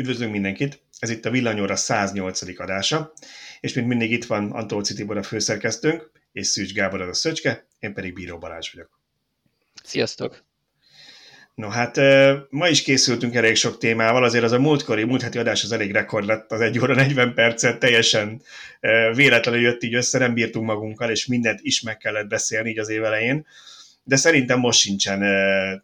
Üdvözlünk mindenkit! Ez itt a Villanyóra 108. adása, és mint mindig itt van Antolci Tibor a főszerkesztőnk, és Szűcs Gábor az a Szöcske, én pedig Bíró Balázs vagyok. Sziasztok! No hát ma is készültünk elég sok témával, azért az a múltkori, múlt heti adás az elég rekord lett, az 1 óra 40 percet teljesen véletlenül jött így össze, nem bírtunk magunkkal, és mindent is meg kellett beszélni így az év elején de szerintem most sincsen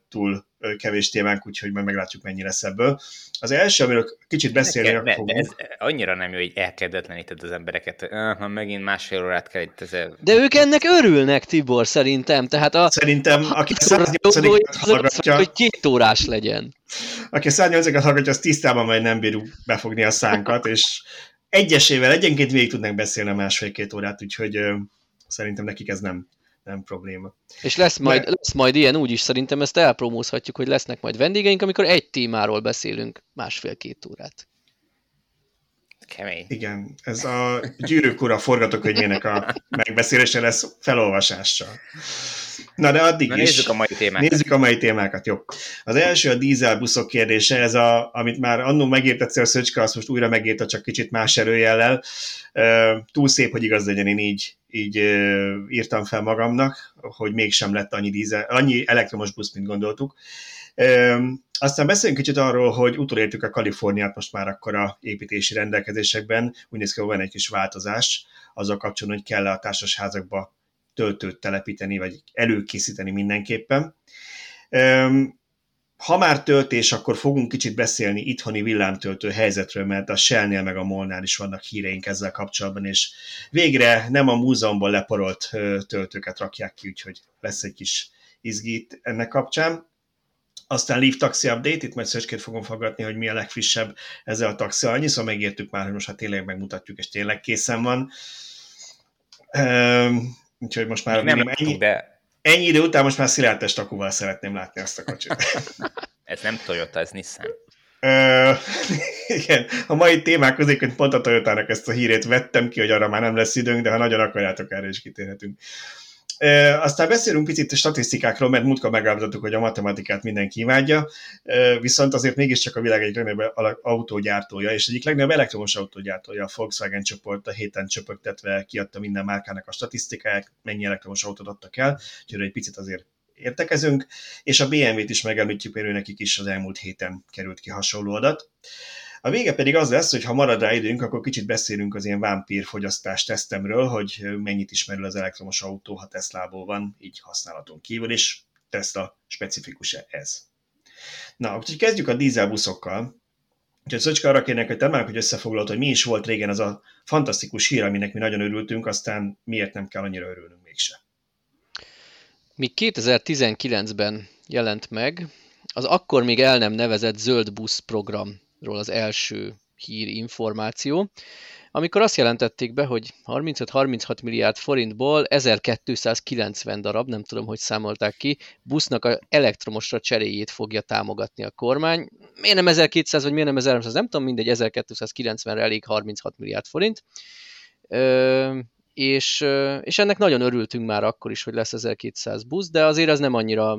túl kevés témánk, úgyhogy majd meglátjuk, mennyi lesz ebből. Az első, amiről kicsit beszélni ne, fogunk. Ez annyira nem jó, hogy elkedvetleníted az embereket. Ha megint másfél órát kell itt ezzel... De ők ennek örülnek, Tibor, szerintem. Tehát a, szerintem, aki a 180 hallgatja... Hogy két órás legyen. Aki a 180 hallgatja, az tisztában majd nem bírjuk befogni a szánkat, és egyesével egyenként végig tudnánk beszélni a másfél-két órát, úgyhogy szerintem nekik ez nem nem probléma. És lesz majd, De... lesz majd ilyen úgy is, szerintem ezt elpromózhatjuk, hogy lesznek majd vendégeink, amikor egy témáról beszélünk másfél-két órát. Kemény. Igen, ez a Gyűrűk Ura forgatókönyvének a megbeszélése lesz felolvasással. Na de addig Na, is. Nézzük a mai témákat. Nézzük a mai témákat, jó. Az első a dízelbuszok kérdése, ez a, amit már annó megértett a Szöcske, azt most újra megírta, csak kicsit más erőjellel. Túl szép, hogy igaz legyen, én így, így írtam fel magamnak, hogy mégsem lett annyi, dízel, annyi elektromos busz, mint gondoltuk. Aztán beszéljünk kicsit arról, hogy utolértük a Kaliforniát most már akkor a építési rendelkezésekben. Úgy néz ki, hogy van egy kis változás azzal kapcsolatban, hogy kell a társasházakba töltőt telepíteni, vagy előkészíteni mindenképpen. Ha már töltés, akkor fogunk kicsit beszélni itthoni villámtöltő helyzetről, mert a Shell-nél meg a Molnál is vannak híreink ezzel kapcsolatban, és végre nem a múzeumban leporolt töltőket rakják ki, úgyhogy lesz egy kis izgít ennek kapcsán. Aztán Leaf Taxi Update, itt majd Szöcskét fogom fogadni, hogy mi a legfrissebb ezzel a taxi. Annyiszor megértük már, hogy most hát tényleg megmutatjuk, és tényleg készen van. Úgyhogy most már nem ennyi, de... ennyi idő után most már szilárd testakúval szeretném látni azt a kocsit. ez nem Toyota, ez Nissan. Ö, igen, a mai témák közé pont a Toyotának ezt a hírét vettem ki, hogy arra már nem lesz időnk, de ha nagyon akarjátok, erre is kitérhetünk. E, aztán beszélünk picit a statisztikákról, mert múltkor megállapítottuk, hogy a matematikát mindenki imádja, e, viszont azért mégiscsak a világ egyik legnagyobb autógyártója, és egyik legnagyobb elektromos autógyártója, a Volkswagen csoport a héten csöpögtetve kiadta minden márkának a statisztikáját, mennyi elektromos autót adtak el, úgyhogy egy picit azért értekezünk, és a BMW-t is megemlítjük, mert nekik is az elmúlt héten került ki hasonló adat. A vége pedig az lesz, hogy ha marad rá időnk, akkor kicsit beszélünk az ilyen vámpír fogyasztás tesztemről, hogy mennyit ismerül az elektromos autó, ha Teslából van, így használaton kívül, és Tesla specifikus-e ez. Na, úgyhogy kezdjük a dízelbuszokkal. Úgyhogy Szöcske arra kérnek, hogy te hogy összefoglalod, hogy mi is volt régen az a fantasztikus hír, aminek mi nagyon örültünk, aztán miért nem kell annyira örülnünk mégse. Mi 2019-ben jelent meg az akkor még el nem nevezett zöld busz program ról az első hír információ, amikor azt jelentették be, hogy 35-36 milliárd forintból 1290 darab, nem tudom, hogy számolták ki, busznak a elektromosra cseréjét fogja támogatni a kormány. Miért nem 1200, vagy miért nem 1300, nem tudom, mindegy, 1290-re elég 36 milliárd forint. Ö, és, és ennek nagyon örültünk már akkor is, hogy lesz 1200 busz, de azért az nem annyira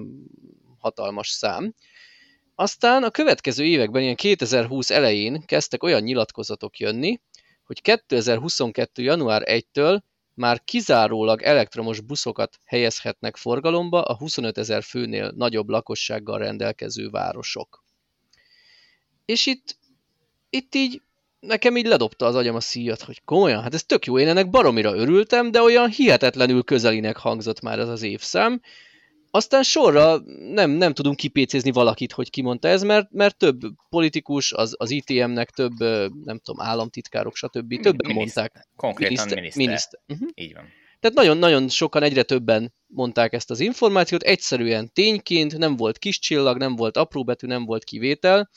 hatalmas szám. Aztán a következő években, ilyen 2020 elején kezdtek olyan nyilatkozatok jönni, hogy 2022. január 1-től már kizárólag elektromos buszokat helyezhetnek forgalomba a 25 ezer főnél nagyobb lakossággal rendelkező városok. És itt, itt így nekem így ledobta az agyam a szíjat, hogy komolyan, hát ez tök jó, én ennek baromira örültem, de olyan hihetetlenül közelinek hangzott már ez az évszám, aztán sorra nem, nem tudunk kipécézni valakit, hogy kimondta ez, mert, mert több politikus, az, az ITM-nek több, nem tudom, államtitkárok, stb. többen mondták. Konkrétan miniszter. miniszter. miniszter. Uh-huh. Így van. Tehát nagyon-nagyon sokan, egyre többen mondták ezt az információt, egyszerűen tényként, nem volt kis csillag, nem volt apró betű, nem volt kivétel,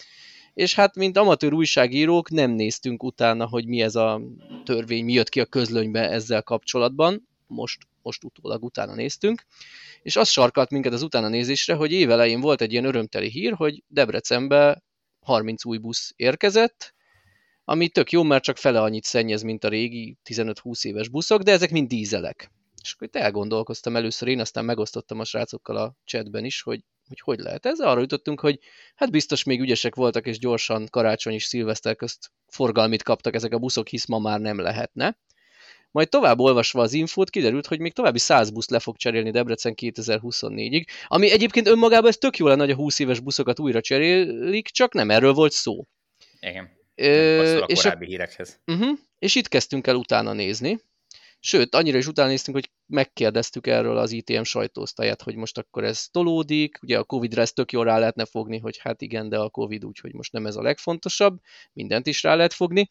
és hát, mint amatőr újságírók nem néztünk utána, hogy mi ez a törvény, mi jött ki a közlönybe ezzel kapcsolatban, most, most utólag utána néztünk, és az sarkalt minket az utána nézésre, hogy évelején volt egy ilyen örömteli hír, hogy Debrecenbe 30 új busz érkezett, ami tök jó, mert csak fele annyit szennyez, mint a régi 15-20 éves buszok, de ezek mind dízelek. És akkor itt elgondolkoztam először én, aztán megosztottam a srácokkal a chatben is, hogy hogy hogy lehet ez. Arra jutottunk, hogy hát biztos még ügyesek voltak, és gyorsan karácsony és szilveszter közt forgalmit kaptak ezek a buszok, hisz ma már nem lehetne. Majd tovább olvasva az infót kiderült, hogy még további 100 busz le fog cserélni Debrecen 2024-ig, ami egyébként önmagában ez tök jó lenne, hogy a 20 éves buszokat újra cserélik, csak nem erről volt szó. Igen. Ö, a és korábbi a, hírekhez. Uh-huh, és itt kezdtünk el utána nézni. Sőt, annyira is utána néztünk, hogy megkérdeztük erről az ITM sajtóosztályát, hogy most akkor ez tolódik, ugye a Covid-ra ezt tök jól rá lehetne fogni, hogy hát igen, de a Covid úgy, hogy most nem ez a legfontosabb, mindent is rá lehet fogni.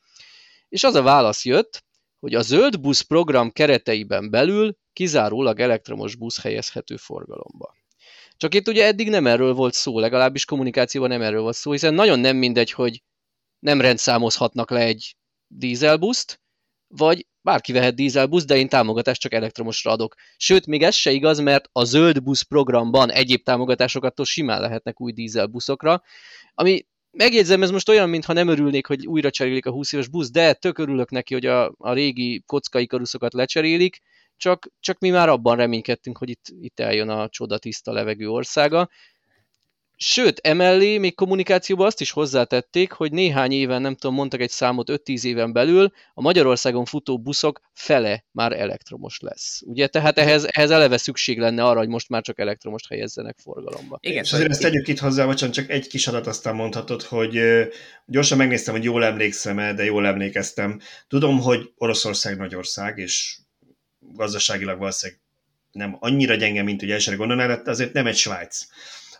És az a válasz jött, hogy a zöld busz program kereteiben belül kizárólag elektromos busz helyezhető forgalomba. Csak itt ugye eddig nem erről volt szó, legalábbis kommunikációban nem erről volt szó, hiszen nagyon nem mindegy, hogy nem rendszámozhatnak le egy dízelbuszt, vagy bárki vehet dízelbusz, de én támogatást csak elektromosra adok. Sőt, még ez se igaz, mert a zöld busz programban egyéb támogatásokat simán lehetnek új dízelbuszokra, ami megjegyzem, ez most olyan, mintha nem örülnék, hogy újra cserélik a 20 éves busz, de tök örülök neki, hogy a, a régi kockai karuszokat lecserélik, csak, csak mi már abban reménykedtünk, hogy itt, itt eljön a csoda tiszta levegő országa. Sőt, emellé még kommunikációban azt is hozzátették, hogy néhány éven, nem tudom, mondtak egy számot, 5-10 éven belül a Magyarországon futó buszok fele már elektromos lesz. Ugye, tehát ehhez, ehhez eleve szükség lenne arra, hogy most már csak elektromost helyezzenek forgalomba. Igen, és azért ezt tegyük itt hozzá, bocsánat, csak egy kis adat aztán mondhatod, hogy gyorsan megnéztem, hogy jól emlékszem-e, de jól emlékeztem. Tudom, hogy Oroszország nagy ország, és gazdaságilag valószínűleg nem annyira gyenge, mint ugye elsőre gondolnál, de azért nem egy Svájc.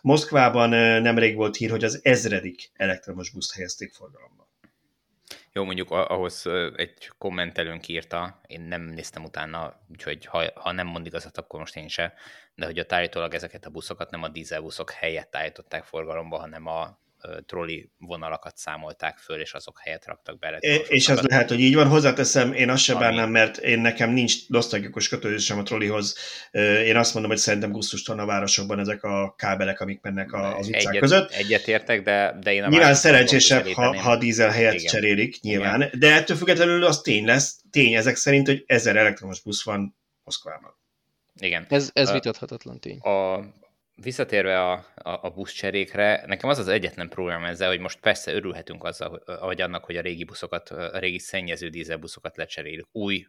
Moszkvában nemrég volt hír, hogy az ezredik elektromos buszt helyezték forgalomba. Jó, mondjuk ahhoz egy kommentelőnk írta, én nem néztem utána, úgyhogy ha, ha nem mond igazat, akkor most én se, de hogy a állítólag ezeket a buszokat nem a dízelbuszok helyett állították forgalomba, hanem a trolli vonalakat számolták föl, és azok helyett raktak bele. És ez lehet, hogy így van. Hozzáteszem, én azt sem bánnám, mert én nekem nincs nosztalgikus kötődésem a trollihoz. Én azt mondom, hogy szerintem gusztustalan a városokban ezek a kábelek, amik mennek az utcák egyet, között. Egyetértek, de, de én a Nyilván szerencsésebb, ha, ha dízel helyett Igen. cserélik, nyilván. Igen. De ettől függetlenül az tény lesz, tény ezek szerint, hogy ezer elektromos busz van Moszkvában. Igen. Ez, ez vitathatatlan tény. A, visszatérve a, a, a buszcserékre, nekem az az egyetlen probléma ezzel, hogy most persze örülhetünk azzal, hogy annak, hogy a régi buszokat, a régi szennyező dízelbuszokat lecserélik új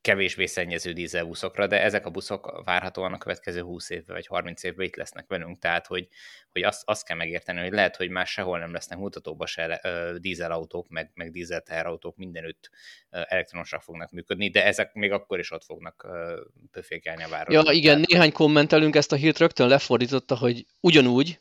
kevésbé szennyező dízelbuszokra, de ezek a buszok várhatóan a következő 20 évben vagy 30 évben itt lesznek velünk, tehát hogy, hogy azt, azt kell megérteni, hogy lehet, hogy már sehol nem lesznek mutatóba se ö, dízelautók, meg, meg dízel teherautók mindenütt elektronosak fognak működni, de ezek még akkor is ott fognak ö, pöfékelni a városban. Ja, igen, tehát, néhány kommentelünk ezt a hírt rögtön lefordította, hogy ugyanúgy,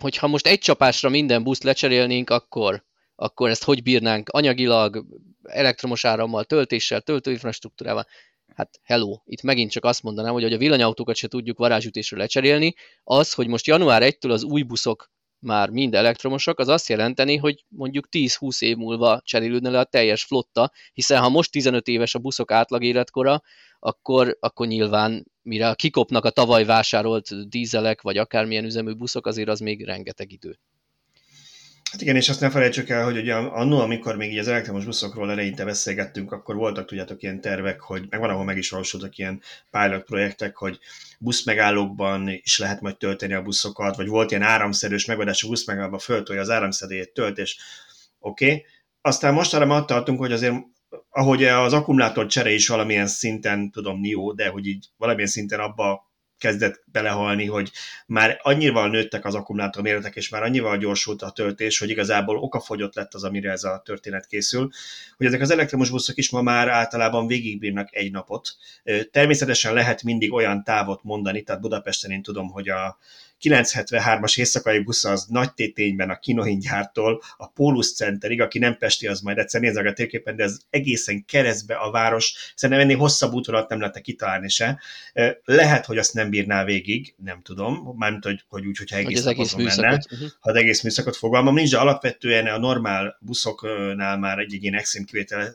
hogyha most egy csapásra minden buszt lecserélnénk, akkor akkor ezt hogy bírnánk anyagilag, elektromos árammal, töltéssel, töltőinfrastruktúrával. Hát hello, itt megint csak azt mondanám, hogy, a villanyautókat se tudjuk varázsütésre lecserélni, az, hogy most január 1-től az új buszok már mind elektromosak, az azt jelenteni, hogy mondjuk 10-20 év múlva cserélődne le a teljes flotta, hiszen ha most 15 éves a buszok átlag életkora, akkor, akkor nyilván mire kikopnak a tavaly vásárolt dízelek, vagy akármilyen üzemű buszok, azért az még rengeteg idő. Hát igen, és azt ne felejtsük el, hogy ugye annó, amikor még így az elektromos buszokról eleinte beszélgettünk, akkor voltak, tudjátok, ilyen tervek, hogy meg van, ahol meg is valósultak ilyen pilot projektek, hogy buszmegállókban is lehet majd tölteni a buszokat, vagy volt ilyen áramszerűs megoldás, a buszmegállóba föltolja az áramszedélyét, töltés, oké. Okay. Aztán most arra már tartunk, hogy azért ahogy az akkumulátor csere is valamilyen szinten, tudom, jó, de hogy így valamilyen szinten abba kezdett belehalni, hogy már annyival nőttek az akkumulátor méretek, és már annyival gyorsult a töltés, hogy igazából okafogyott lett az, amire ez a történet készül, hogy ezek az elektromos buszok is ma már általában végigbírnak egy napot. Természetesen lehet mindig olyan távot mondani, tehát Budapesten én tudom, hogy a 973-as éjszakai busz az nagy tétényben a Kinohingyártól a Pólus Centerig, aki nem Pesti, az majd egyszer nézze a térképen, de ez egészen keresztbe a város, szerintem ennél hosszabb útolat nem lehetne kitalálni se. Lehet, hogy azt nem bírná végig, nem tudom, mármint, hogy, hogy úgy, hogyha egész, hogy egész menne, uh-huh. ha az egész műszakot fogalmam nincs, de alapvetően a normál buszoknál már egy-egy ilyen extrém kivétel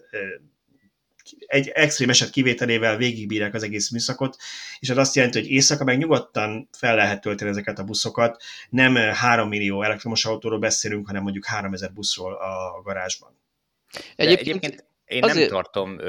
egy extrém eset kivételével végigbírják az egész műszakot, és az azt jelenti, hogy éjszaka meg nyugodtan fel lehet tölteni ezeket a buszokat. Nem 3 millió elektromos autóról beszélünk, hanem mondjuk 3000 buszról a garázsban. Egyébként, egyébként Én Azért... nem tartom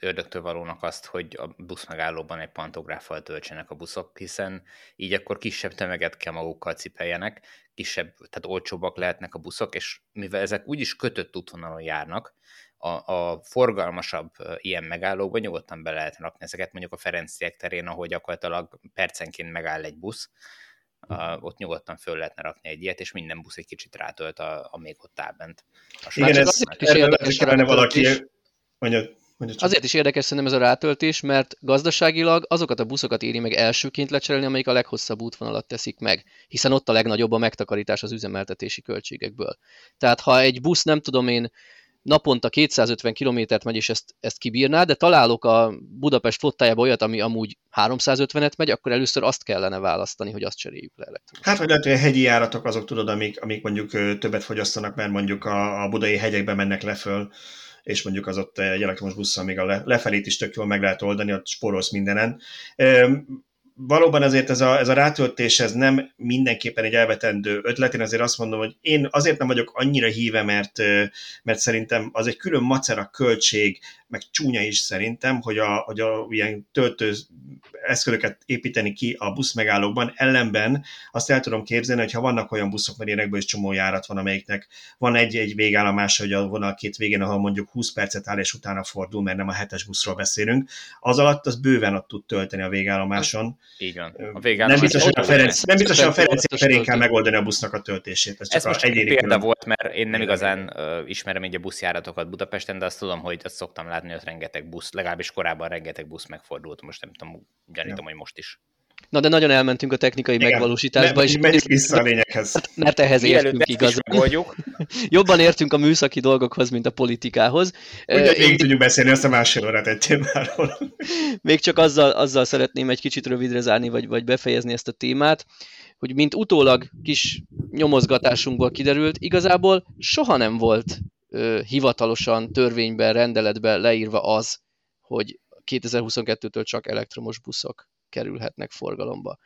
ördögtől valónak azt, hogy a busz megállóban egy pantográffal töltsenek a buszok, hiszen így akkor kisebb tömeget kell magukkal cipeljenek, kisebb, tehát olcsóbbak lehetnek a buszok, és mivel ezek úgyis kötött útvonalon járnak, a, a forgalmasabb ilyen megállókban nyugodtan be lehet rakni ezeket, mondjuk a Ferenciek terén, ahol gyakorlatilag percenként megáll egy busz, uh, ott nyugodtan föl lehetne rakni egy ilyet, és minden busz egy kicsit rátölt, a, a még ott áll bent. Igen, ez, ez kellene valaki, mondja, Azért is érdekes szerintem ez a rátöltés, mert gazdaságilag azokat a buszokat éri meg elsőként lecserélni, amelyik a leghosszabb útvonalat teszik meg, hiszen ott a legnagyobb a megtakarítás az üzemeltetési költségekből. Tehát ha egy busz, nem tudom én, naponta 250 kilométert megy, és ezt, ezt kibírná, de találok a Budapest flottájába olyat, ami amúgy 350-et megy, akkor először azt kellene választani, hogy azt cseréljük le elektromos. Hát, vagy lehet, hogy a hegyi járatok azok tudod, amik, amik mondjuk többet fogyasztanak, mert mondjuk a, a budai hegyekben mennek le föl, és mondjuk az ott egy elektromos busszal még a le, lefelét is tök jól meg lehet oldani, ott spórolsz mindenen valóban azért ez a, ez a rátöltés ez nem mindenképpen egy elvetendő ötlet. Én azért azt mondom, hogy én azért nem vagyok annyira híve, mert, mert szerintem az egy külön macera költség, meg csúnya is szerintem, hogy a, hogy a ilyen töltő eszközöket építeni ki a busz megállókban. Ellenben azt el tudom képzelni, hogy ha vannak olyan buszok, mert ilyenekből is csomó járat van, amelyiknek van egy-egy végállomás, hogy a vonal két végén, ahol mondjuk 20 percet áll és utána fordul, mert nem a hetes buszról beszélünk, az alatt az bőven ott tud tölteni a végállomáson. Így van. A nem biztos, hogy a Ferenc, nem biztos, hogy a Ferenc terén kell megoldani a busznak a töltését. Ez, csak Ez most egy példa külön. volt, mert én nem igazán uh, ismerem így a buszjáratokat Budapesten, de azt tudom, hogy azt szoktam látni, hogy rengeteg busz, legalábbis korábban rengeteg busz megfordult, most nem tudom, gyanítom, ja. hogy most is. Na de nagyon elmentünk a technikai Igen, megvalósításba, és menjünk vissza a lényeghez. Hát, mert ehhez értünk igazán. Jobban értünk a műszaki dolgokhoz, mint a politikához. Hogy még tudjuk beszélni azt a másfél órát egy témáról. Még csak azzal, azzal szeretném egy kicsit rövidre zárni, vagy, vagy befejezni ezt a témát, hogy mint utólag kis nyomozgatásunkból kiderült, igazából soha nem volt hivatalosan törvényben, rendeletben leírva az, hogy 2022-től csak elektromos buszok kerülhetnek forgalomba.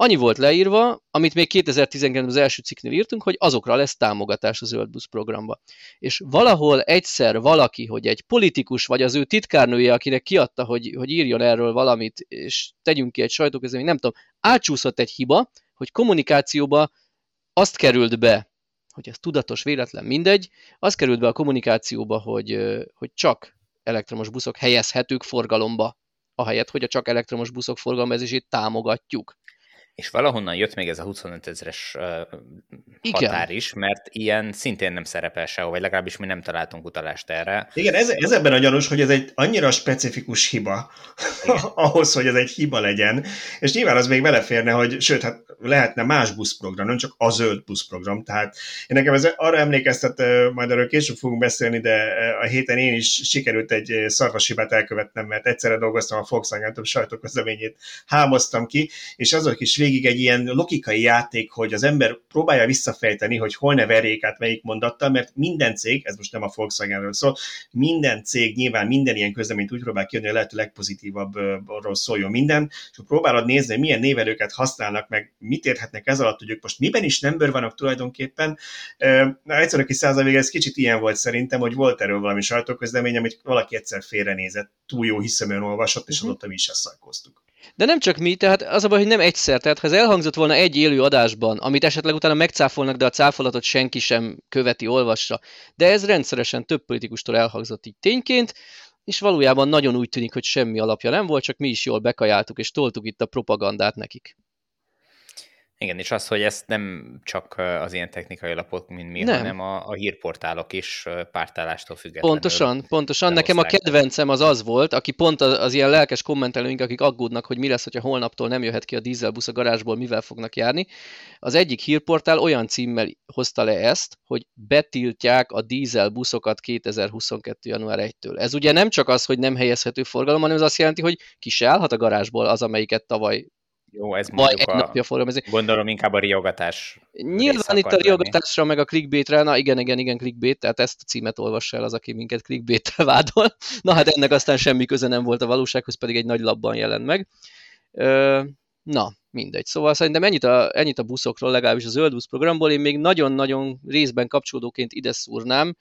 Annyi volt leírva, amit még 2019-ben az első cikknél írtunk, hogy azokra lesz támogatás a zöld busz programba. És valahol egyszer valaki, hogy egy politikus vagy az ő titkárnője, akinek kiadta, hogy, hogy írjon erről valamit, és tegyünk ki egy sajtóközleményt, nem tudom, átcsúszott egy hiba, hogy kommunikációba azt került be, hogy ez tudatos, véletlen, mindegy, az került be a kommunikációba, hogy, hogy csak elektromos buszok helyezhetők forgalomba ahelyett, hogy a csak elektromos buszok forgalmazását támogatjuk. És valahonnan jött még ez a 25 ezeres uh, határ is, mert ilyen szintén nem szerepel sehol, vagy legalábbis mi nem találtunk utalást erre. Igen, ez, ez ebben a gyanús, hogy ez egy annyira specifikus hiba ahhoz, hogy ez egy hiba legyen, és nyilván az még beleférne, hogy sőt, hát lehetne más buszprogram, nem csak a zöld buszprogram, tehát én nekem ez arra emlékeztet, majd erről később fogunk beszélni, de a héten én is sikerült egy szarvas hibát elkövetnem, mert egyszerre dolgoztam a Volkswagen több sajtóközleményét, hámoztam ki, és azok is végig egy ilyen logikai játék, hogy az ember próbálja visszafejteni, hogy hol ne verjék át melyik mondattal, mert minden cég, ez most nem a Volkswagenről szól, minden cég nyilván minden ilyen közleményt úgy próbál kijönni, hogy a lehető legpozitívabbról szóljon minden, és próbálod nézni, hogy milyen névelőket használnak, meg mit érthetnek ez alatt, hogy ők most miben is nem vannak tulajdonképpen. Na, egyszer a kis százalék, ez kicsit ilyen volt szerintem, hogy volt erről valami sajtóközlemény, amit valaki egyszer félrenézett, túl jó hiszeműen olvasott, és uh-huh. azóta mi is ezt szajkoztuk. De nem csak mi, tehát az a baj, hogy nem egyszer. Tehát ha ez elhangzott volna egy élő adásban, amit esetleg utána megcáfolnak, de a cáfolatot senki sem követi, olvassa. De ez rendszeresen több politikustól elhangzott így tényként, és valójában nagyon úgy tűnik, hogy semmi alapja nem volt, csak mi is jól bekajáltuk és toltuk itt a propagandát nekik. Igen, és az, hogy ezt nem csak az ilyen technikai lapok, mint mi, nem. hanem a, a hírportálok is pártállástól függetlenül. Pontosan, pontosan. Nekem a kedvencem az az volt, aki pont az, az ilyen lelkes kommentelőink, akik aggódnak, hogy mi lesz, hogyha holnaptól nem jöhet ki a dízelbusz a garázsból, mivel fognak járni. Az egyik hírportál olyan címmel hozta le ezt, hogy betiltják a dízelbuszokat 2022. január 1-től. Ez ugye nem csak az, hogy nem helyezhető forgalom, hanem ez azt jelenti, hogy ki se állhat a garázsból az, amelyiket tavaly jó, ez mondjuk egy a, napja forgalmazni. Gondolom inkább a riogatás. Nyilván itt a riogatásra, meg a clickbaitre, na igen, igen, igen, clickbait, tehát ezt a címet olvassa el az, aki minket clickbait vádol. Na hát ennek aztán semmi köze nem volt a valósághoz, pedig egy nagy labban jelent meg. Na, mindegy. Szóval szerintem ennyit a, ennyit a buszokról, legalábbis a zöld busz programból. Én még nagyon-nagyon részben kapcsolódóként ide szúrnám,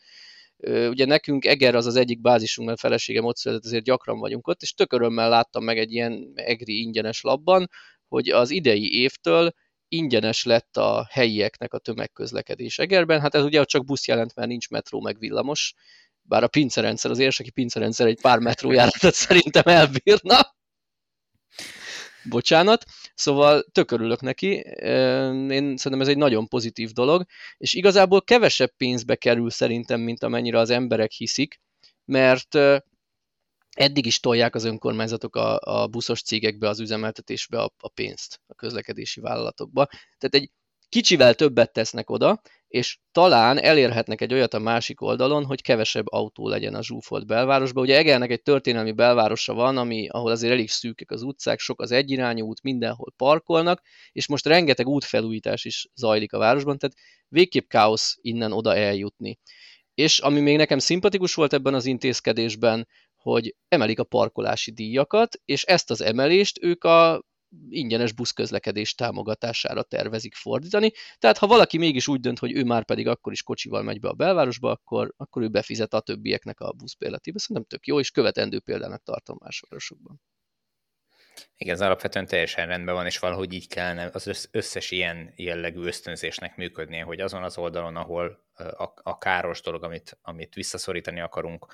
ugye nekünk Eger az az egyik bázisunk, mert feleségem ott született, ezért gyakran vagyunk ott, és tök örömmel láttam meg egy ilyen EGRI ingyenes labban, hogy az idei évtől ingyenes lett a helyieknek a tömegközlekedés Egerben. Hát ez ugye csak busz jelent, mert nincs metró meg villamos, bár a pincerendszer, az érseki pincerendszer egy pár metrójáratot szerintem elbírna. Bocsánat. Szóval tök örülök neki. Én szerintem ez egy nagyon pozitív dolog, és igazából kevesebb pénzbe kerül szerintem, mint amennyire az emberek hiszik, mert eddig is tolják az önkormányzatok a, a buszos cégekbe, az üzemeltetésbe a, a pénzt, a közlekedési vállalatokba. Tehát egy kicsivel többet tesznek oda, és talán elérhetnek egy olyat a másik oldalon, hogy kevesebb autó legyen a zsúfolt belvárosban. Ugye Egernek egy történelmi belvárosa van, ami, ahol azért elég szűkek az utcák, sok az egyirányú út, mindenhol parkolnak, és most rengeteg útfelújítás is zajlik a városban, tehát végképp káosz innen oda eljutni. És ami még nekem szimpatikus volt ebben az intézkedésben, hogy emelik a parkolási díjakat, és ezt az emelést ők a ingyenes buszközlekedés támogatására tervezik fordítani. Tehát ha valaki mégis úgy dönt, hogy ő már pedig akkor is kocsival megy be a belvárosba, akkor, akkor ő befizet a többieknek a buszbérletébe. Szerintem tök jó, és követendő példának tartom más városokban. Igen, ez alapvetően teljesen rendben van, és valahogy így kellene az összes ilyen jellegű ösztönzésnek működnie, hogy azon az oldalon, ahol a, a káros dolog, amit, amit visszaszorítani akarunk,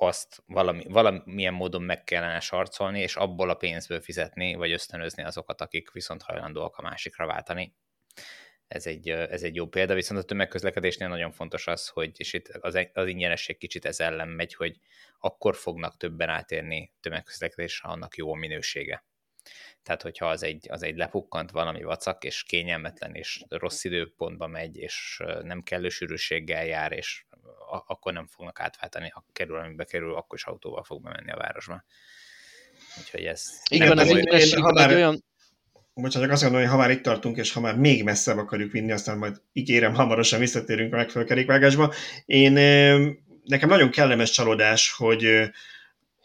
azt valami, valamilyen módon meg kellene sarcolni, és abból a pénzből fizetni, vagy ösztönözni azokat, akik viszont hajlandóak a másikra váltani. Ez egy, ez egy jó példa, viszont a tömegközlekedésnél nagyon fontos az, hogy, és itt az, az ingyenesség kicsit ez ellen megy, hogy akkor fognak többen átérni tömegközlekedésre, annak jó a minősége. Tehát, hogyha az egy, az egy lepukkant valami vacak, és kényelmetlen, és rossz időpontba megy, és nem kellő sűrűséggel jár, és akkor nem fognak átváltani, ha kerül, amibe kerül, akkor is autóval fog bemenni a városba. Úgyhogy ez... Igen, az ingyenesség ha már, olyan... Bocsánat, csak azt mondom, hogy ha már itt tartunk, és ha már még messzebb akarjuk vinni, aztán majd ígérem, hamarosan visszatérünk a megfelelő kerékvágásba. Én, nekem nagyon kellemes csalódás, hogy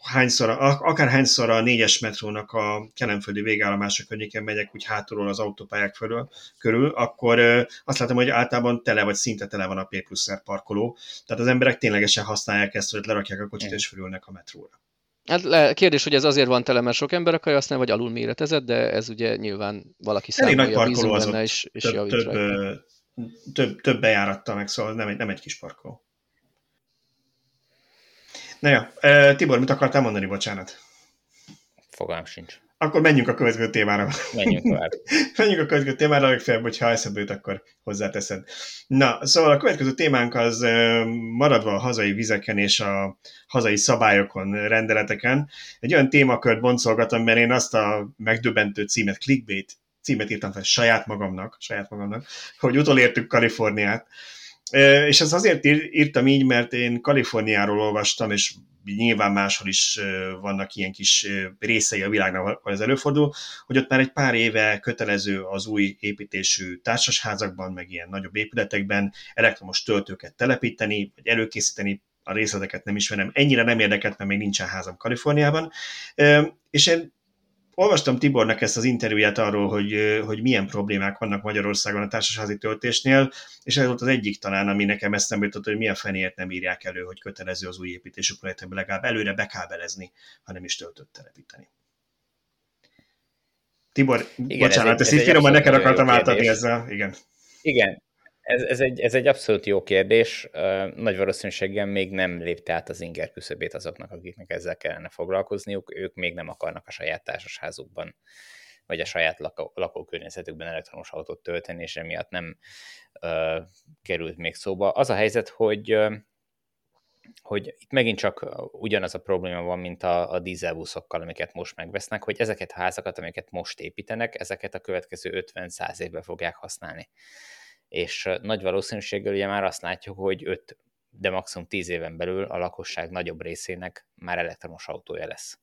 hányszor, akár hányszor a négyes metrónak a kelemföldi végállomása környéken megyek úgy hátulról az autópályák fölül, körül, akkor azt látom, hogy általában tele vagy szinte tele van a P plusz parkoló. Tehát az emberek ténylegesen használják ezt, hogy lerakják a kocsit és fölülnek a metróra. Hát le, kérdés, hogy ez azért van tele, mert sok ember akarja használni, vagy alul méretezett, de ez ugye nyilván valaki számolja, bízunk benne, és, és több, több, több, több bejáratta meg, szóval nem egy, nem egy kis parkoló. Na jó, Tibor, mit akartál mondani, bocsánat? Fogalm sincs. Akkor menjünk a következő témára. Menjünk tovább. menjünk a következő témára, legfeljebb, hogyha eszedbe jut, akkor hozzáteszed. Na, szóval a következő témánk az maradva a hazai vizeken és a hazai szabályokon, rendeleteken. Egy olyan témakört boncolgatom, mert én azt a megdöbbentő címet, clickbait címet írtam fel saját magamnak, saját magamnak, hogy utolértük Kaliforniát. És ez azért írtam így, mert én Kaliforniáról olvastam, és nyilván máshol is vannak ilyen kis részei a világnak, ahol ez előfordul, hogy ott már egy pár éve kötelező az új építésű társasházakban, meg ilyen nagyobb épületekben elektromos töltőket telepíteni, vagy előkészíteni, a részleteket nem ismerem, ennyire nem érdekelt, mert még nincsen házam Kaliforniában. És én olvastam Tibornak ezt az interjúját arról, hogy, hogy milyen problémák vannak Magyarországon a társasházi töltésnél, és ez volt az egyik talán, ami nekem eszembe jutott, hogy milyen fenéért nem írják elő, hogy kötelező az új építésű projektekben legalább előre bekábelezni, hanem is töltött telepíteni. Tibor, Igen, bocsánat, ezt így finoman neked akartam átadni ezzel. Igen. Igen, ez, ez, egy, ez egy abszolút jó kérdés. Nagy valószínűséggel még nem lépte át az inger küszöbét azoknak, akiknek ezzel kellene foglalkozniuk. Ők még nem akarnak a saját társasházukban vagy a saját lakó, lakókörnyezetükben elektromos autót tölteni, és emiatt nem uh, került még szóba. Az a helyzet, hogy hogy itt megint csak ugyanaz a probléma van, mint a, a dízelbuszokkal, amiket most megvesznek, hogy ezeket a házakat, amiket most építenek, ezeket a következő 50-100 évben fogják használni és nagy valószínűséggel ugye már azt látjuk, hogy 5, de maximum 10 éven belül a lakosság nagyobb részének már elektromos autója lesz.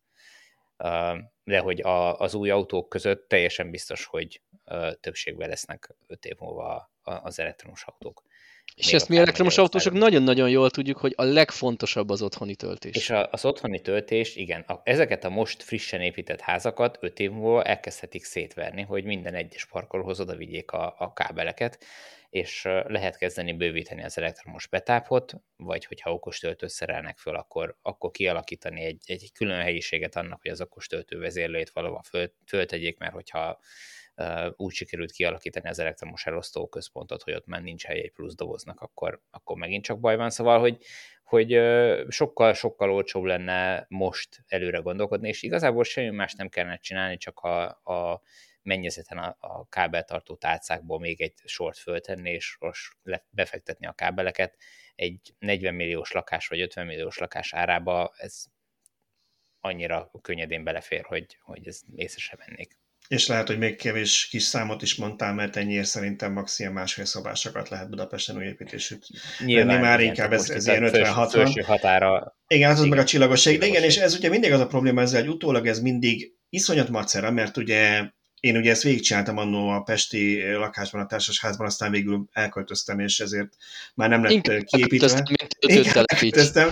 De hogy a, az új autók között teljesen biztos, hogy többségben lesznek 5 év múlva az elektromos autók. És ezt mi elektromos autósok nagyon-nagyon jól tudjuk, hogy a legfontosabb az otthoni töltés. És a, az otthoni töltés, igen, a, ezeket a most frissen épített házakat öt év múlva elkezdhetik szétverni, hogy minden egyes parkolóhoz oda vigyék a, a kábeleket, és lehet kezdeni bővíteni az elektromos betápot, vagy hogyha okostöltőt szerelnek föl, akkor, akkor kialakítani egy, egy külön helyiséget annak, hogy az okostöltő vezérlőjét valahol föl, föltegyék, mert hogyha úgy sikerült kialakítani az elektromos elosztó központot, hogy ott már nincs hely egy plusz doboznak, akkor, akkor megint csak baj van. Szóval, hogy, hogy sokkal-sokkal olcsóbb lenne most előre gondolkodni, és igazából semmi más nem kellene csinálni, csak a, a mennyezeten a, a kábeltartó tálcákból még egy sort föltenni, és befektetni a kábeleket. Egy 40 milliós lakás vagy 50 milliós lakás árába ez annyira könnyedén belefér, hogy, hogy ez észre sem mennék. És lehet, hogy még kevés kis számot is mondtál, mert ennyiért szerintem max. ilyen másfél szobásokat lehet Budapesten új építésük. Nyilván, már igen, inkább ez, ez ilyen 50-60. határa. Igen, az, az meg a csillagosság. De igen, és ez ugye mindig az a probléma ezzel, hogy utólag ez mindig iszonyat macera, mert ugye én ugye ezt végigcsináltam annó a pesti lakásban, a társasházban, aztán végül elköltöztem, és ezért már nem lett Inkább kiépítve. Inkább elköltöztem,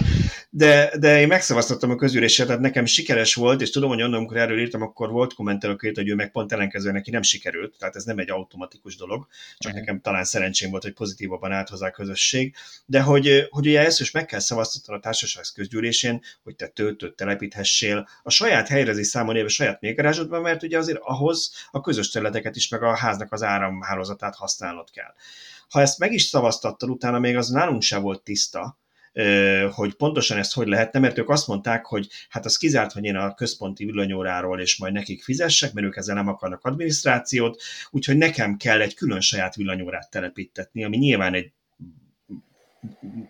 de, de én megszavaztattam a közüléset, tehát nekem sikeres volt, és tudom, hogy annól, amikor erről írtam, akkor volt kommentelő két, hogy ő meg pont ellenkező, neki nem sikerült, tehát ez nem egy automatikus dolog, csak uh-huh. nekem talán szerencsém volt, hogy pozitívabban állt hozzá a közösség, de hogy, hogy ugye ezt is meg kell szavaztatni a társaság közgyűlésén, hogy te töltőt telepíthessél a saját helyrezi számon éve saját mélygarázsodban, mert ugye azért ahhoz a közös területeket is, meg a háznak az áramhálózatát használnod kell. Ha ezt meg is szavaztattad, utána még az nálunk se volt tiszta, hogy pontosan ezt hogy lehetne, mert ők azt mondták, hogy hát az kizárt, hogy én a központi villanyóráról és majd nekik fizessek, mert ők ezzel nem akarnak adminisztrációt, úgyhogy nekem kell egy külön saját villanyórát telepítetni, ami nyilván egy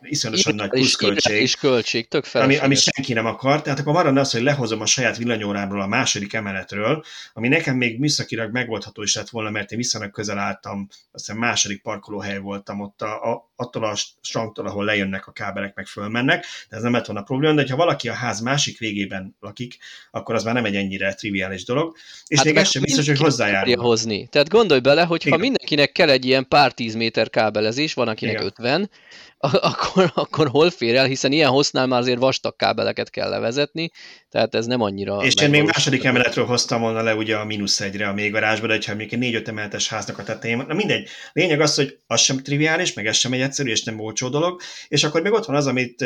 iszonyatosan nagy pluszköltség. És költség, tök ami, ami senki nem akar. Tehát akkor maradna az, hogy lehozom a saját villanyórámról a második emeletről, ami nekem még műszakilag megoldható is lett volna, mert én viszonylag közel álltam, azt hiszem második parkolóhely voltam ott a, a, attól a strangtól, ahol lejönnek a kábelek, meg fölmennek, de ez nem lett volna probléma, de ha valaki a ház másik végében lakik, akkor az már nem egy ennyire triviális dolog, és hát még ez sem biztos, hogy hozzájárul. hozni. Tehát gondolj bele, hogy ha mindenkinek kell egy ilyen pár tíz méter kábelezés, van akinek Igen. 50, akkor, akkor hol fér el, hiszen ilyen hossznál már azért vastag kábeleket kell levezetni, tehát ez nem annyira... És én még második emeletről hoztam volna le ugye a mínusz egyre a mélygarázsba, de ha még egy négy-öt emeletes háznak a tetején, na mindegy. Lényeg az, hogy az sem triviális, meg ez sem egy egyszerű és nem olcsó dolog, és akkor még ott van az, amit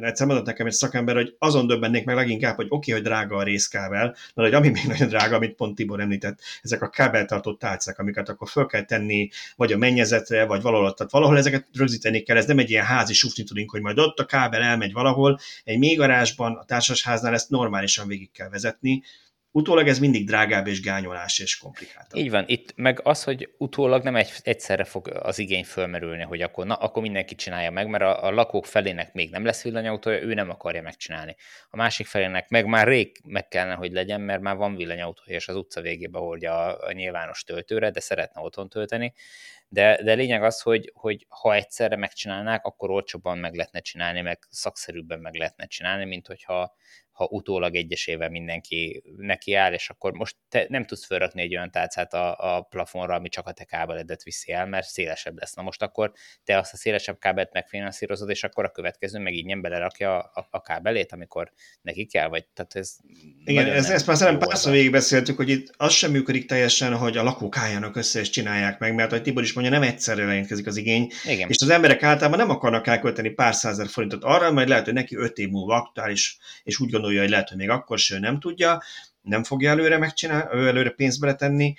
egyszer mondott nekem egy szakember, hogy azon döbbennék meg leginkább, hogy oké, okay, hogy drága a részkábel, de hogy ami még nagyon drága, amit pont Tibor említett, ezek a kábeltartó tálcák, amiket akkor föl kell tenni, vagy a mennyezetre, vagy valahol, tehát valahol ezeket rögzíteni kell, ez nem egy ilyen házi sufni tudunk, hogy majd ott a kábel elmegy valahol, egy mélygarázsban, a társasháznál ezt normálisan végig kell vezetni, utólag ez mindig drágább és gányolás és komplikáltabb. Így van, itt meg az, hogy utólag nem egy, egyszerre fog az igény fölmerülni, hogy akkor, na, akkor mindenki csinálja meg, mert a, a lakók felének még nem lesz villanyautója, ő nem akarja megcsinálni. A másik felének meg már rég meg kellene, hogy legyen, mert már van villanyautója, és az utca végébe hordja a, a nyilvános töltőre, de szeretne otthon tölteni de, de lényeg az, hogy, hogy ha egyszerre megcsinálnák, akkor olcsóbban meg lehetne csinálni, meg szakszerűbben meg lehetne csinálni, mint hogyha ha utólag egyesével mindenki neki áll, és akkor most te nem tudsz felrakni egy olyan tálcát a, a plafonra, ami csak a te kábeledet viszi el, mert szélesebb lesz. Na most akkor te azt a szélesebb kábelt megfinanszírozod, és akkor a következő meg így nem belerakja a, a kábelét, amikor neki kell, vagy tehát ez... Igen, ez, ezt már szerintem párszor végigbeszéltük, hogy itt az sem működik teljesen, hogy a lakók álljanak össze és csinálják meg, mert hogy Tibor is mondja, nem egyszerre jelentkezik az igény, Igen. és az emberek általában nem akarnak elkölteni pár százer forintot arra, mert lehet, hogy neki öt év múlva aktuális, és úgy gondolja, hogy lehet, hogy még akkor sem nem tudja, nem fogja előre megcsinálni, előre pénzt beletenni,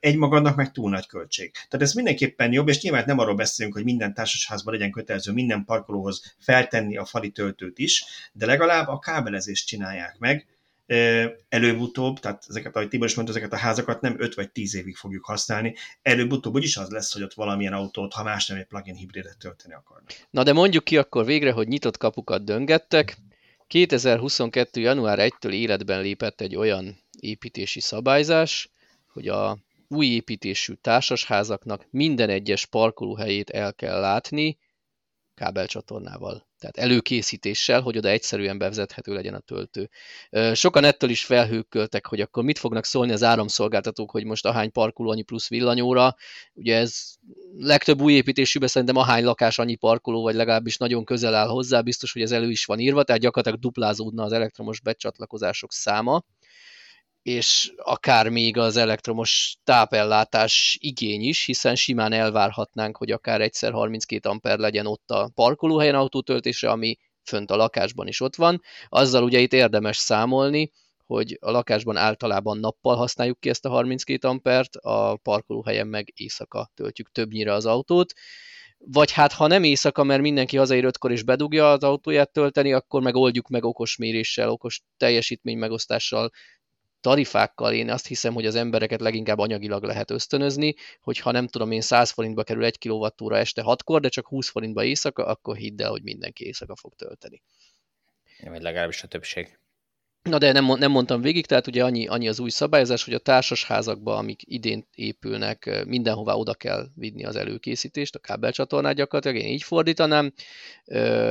egy magadnak meg túl nagy költség. Tehát ez mindenképpen jobb, és nyilván nem arról beszélünk, hogy minden társasházban legyen kötelező minden parkolóhoz feltenni a fali töltőt is, de legalább a kábelezést csinálják meg, előbb-utóbb, tehát ezeket, ahogy Tibor is mondta, ezeket a házakat nem 5 vagy 10 évig fogjuk használni, előbb-utóbb úgyis az lesz, hogy ott valamilyen autót, ha más nem egy plug-in hibridet tölteni akarnak. Na de mondjuk ki akkor végre, hogy nyitott kapukat döngettek, 2022. január 1-től életben lépett egy olyan építési szabályzás, hogy a új építésű társasházaknak minden egyes parkolóhelyét el kell látni kábelcsatornával, tehát előkészítéssel, hogy oda egyszerűen bevezethető legyen a töltő. Sokan ettől is felhőköltek, hogy akkor mit fognak szólni az áramszolgáltatók, hogy most ahány parkoló annyi plusz villanyóra. Ugye ez legtöbb új építésűben szerintem ahány lakás annyi parkoló, vagy legalábbis nagyon közel áll hozzá, biztos, hogy ez elő is van írva, tehát gyakorlatilag duplázódna az elektromos becsatlakozások száma és akár még az elektromos tápellátás igény is, hiszen simán elvárhatnánk, hogy akár egyszer 32 amper legyen ott a parkolóhelyen autótöltésre, ami fönt a lakásban is ott van. Azzal ugye itt érdemes számolni, hogy a lakásban általában nappal használjuk ki ezt a 32 ampert, a parkolóhelyen meg éjszaka töltjük többnyire az autót, vagy hát ha nem éjszaka, mert mindenki hazaér ötkor és bedugja az autóját tölteni, akkor meg oldjuk meg okos méréssel, okos teljesítmény megosztással tarifákkal én azt hiszem, hogy az embereket leginkább anyagilag lehet ösztönözni, hogy ha nem tudom én 100 forintba kerül 1 kWh este 6-kor, de csak 20 forintba éjszaka, akkor hidd el, hogy mindenki éjszaka fog tölteni. Vagy legalábbis a többség. Na de nem, nem mondtam végig, tehát ugye annyi, annyi az új szabályozás, hogy a társasházakba, amik idén épülnek, mindenhová oda kell vinni az előkészítést, a kábelcsatornát gyakorlatilag, én így fordítanám.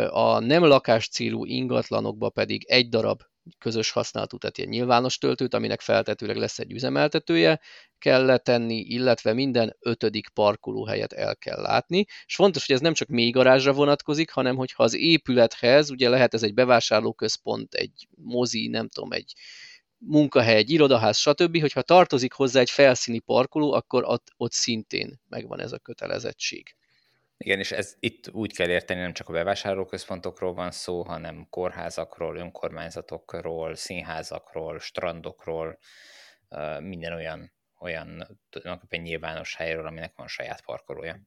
A nem lakás célú ingatlanokba pedig egy darab közös használatú, tehát ilyen nyilvános töltőt, aminek feltetőleg lesz egy üzemeltetője, kell letenni, illetve minden ötödik parkolóhelyet el kell látni. És fontos, hogy ez nem csak mély garázsra vonatkozik, hanem hogyha az épülethez, ugye lehet ez egy bevásárlóközpont, egy mozi, nem tudom, egy munkahely, egy irodaház, stb., hogyha tartozik hozzá egy felszíni parkoló, akkor ott, ott szintén megvan ez a kötelezettség. Igen, és ez itt úgy kell érteni, nem csak a bevásárlóközpontokról van szó, hanem kórházakról, önkormányzatokról, színházakról, strandokról, minden olyan, olyan nyilvános helyről, aminek van saját parkolója.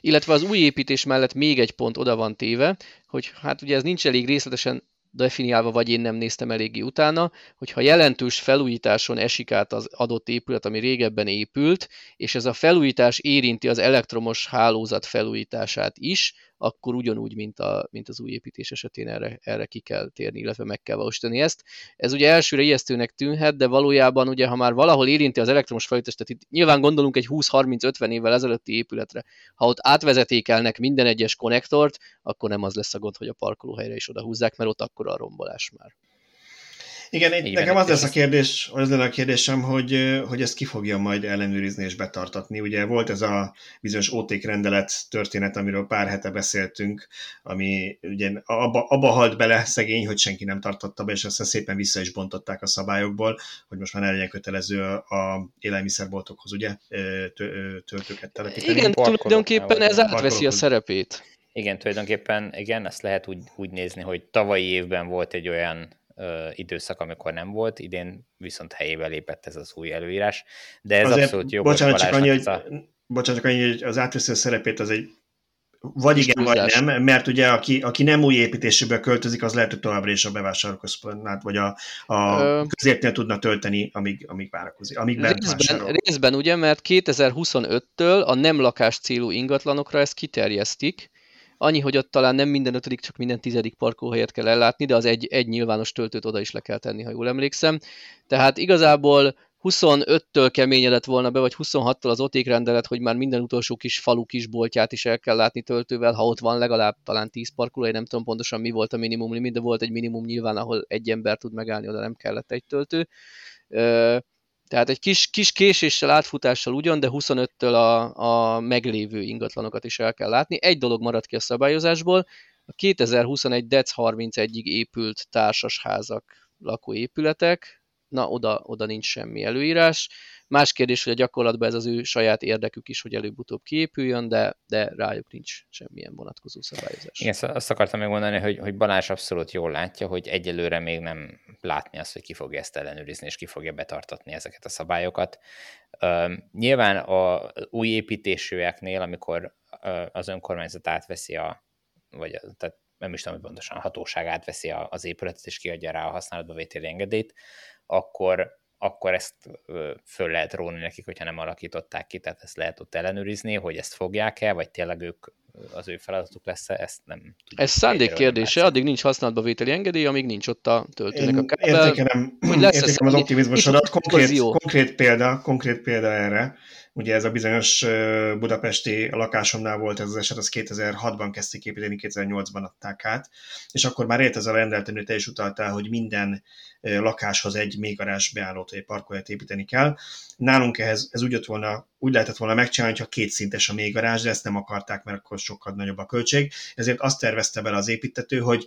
Illetve az új építés mellett még egy pont oda van téve, hogy hát ugye ez nincs elég részletesen definiálva, vagy én nem néztem eléggé utána, hogyha jelentős felújításon esik át az adott épület, ami régebben épült, és ez a felújítás érinti az elektromos hálózat felújítását is, akkor ugyanúgy, mint, a, mint az új építés esetén erre, erre ki kell térni, illetve meg kell valósítani ezt. Ez ugye elsőre ijesztőnek tűnhet, de valójában ugye, ha már valahol érinti az elektromos felújítást, tehát itt nyilván gondolunk egy 20-30-50 évvel ezelőtti épületre, ha ott átvezetékelnek minden egyes konnektort, akkor nem az lesz a gond, hogy a parkolóhelyre is odahúzzák, mert ott akkor a rombolás már. Igen, én, nekem az lesz a kérdés, az lenne a kérdésem, hogy, hogy ezt ki fogja majd ellenőrizni és betartatni. Ugye volt ez a bizonyos OTÉK rendelet történet, amiről pár hete beszéltünk, ami ugye abba, abba halt bele szegény, hogy senki nem tartotta be, és aztán szépen vissza is bontották a szabályokból, hogy most már ne legyen kötelező a élelmiszerboltokhoz, ugye, töltőket telepíteni. Igen, tulajdonképpen ez átveszi a szerepét. Igen, tulajdonképpen igen, ezt lehet úgy, úgy nézni, hogy tavalyi évben volt egy olyan ö, időszak, amikor nem volt, idén viszont helyébe lépett ez az új előírás, de ez Azért, abszolút jó. Bocsánat, csak annyi, hogy, a... bocsánat, csak annyi, hogy az átveszi a szerepét, az egy vagy igen, vagy nem, mert ugye aki, aki nem új építésűbe költözik, az lehet, hogy továbbra is a bevásárlóközpontnál, vagy a, a Ö... közértnél tudna tölteni, amíg, amíg várakozik, amíg részben, részben ugye, mert 2025-től a nem lakás célú ingatlanokra ezt kiterjesztik, Annyi, hogy ott talán nem minden ötödik, csak minden tizedik parkolóhelyet kell ellátni, de az egy, egy nyilvános töltőt oda is le kell tenni, ha jól emlékszem. Tehát igazából 25-től keményedett volna be, vagy 26-tól az oték rendelet, hogy már minden utolsó kis falu kis boltját is el kell látni töltővel, ha ott van legalább talán 10 parkolóhely, nem tudom pontosan mi volt a minimum limit, de volt egy minimum nyilván, ahol egy ember tud megállni, oda nem kellett egy töltő. Tehát egy kis, kis késéssel, átfutással ugyan, de 25-től a, a meglévő ingatlanokat is el kell látni. Egy dolog maradt ki a szabályozásból, a 2021. dec 31-ig épült társasházak, lakóépületek, na oda, oda nincs semmi előírás. Más kérdés, hogy a gyakorlatban ez az ő saját érdekük is, hogy előbb-utóbb kiépüljön, de, de rájuk nincs semmilyen vonatkozó szabályozás. Igen, azt akartam még mondani, hogy, hogy Balázs abszolút jól látja, hogy egyelőre még nem látni azt, hogy ki fogja ezt ellenőrizni, és ki fogja betartatni ezeket a szabályokat. Nyilván a új építésűeknél, amikor uh, az önkormányzat átveszi a, vagy tehát nem is tudom, hogy pontosan a hatóság átveszi az épületet, és kiadja rá a használatba vételi engedélyt, akkor akkor ezt föl lehet róni nekik, hogyha nem alakították ki, tehát ezt lehet ott ellenőrizni, hogy ezt fogják-e, vagy tényleg ők az ő feladatuk lesz -e, ezt nem tudjuk. Ez szándék kérdése, addig nincs használatba vételi engedély, amíg nincs ott a töltőnek a kábel. Értékelem, hogy lesz értékelem az optimizmusodat, konkrét, konkrét, példa, konkrét példa erre. Ugye ez a bizonyos budapesti lakásomnál volt ez az eset, az 2006-ban kezdték építeni, 2008-ban adták át, és akkor már élt ez a rendelet, amit te is utaltál, hogy minden lakáshoz egy mélygarázs beállót vagy parkolyát építeni kell. Nálunk ehhez, ez úgy, jött volna, úgy lehetett volna megcsinálni, ha kétszintes a mélygarázs, de ezt nem akarták, mert akkor sokkal nagyobb a költség. Ezért azt tervezte bele az építető, hogy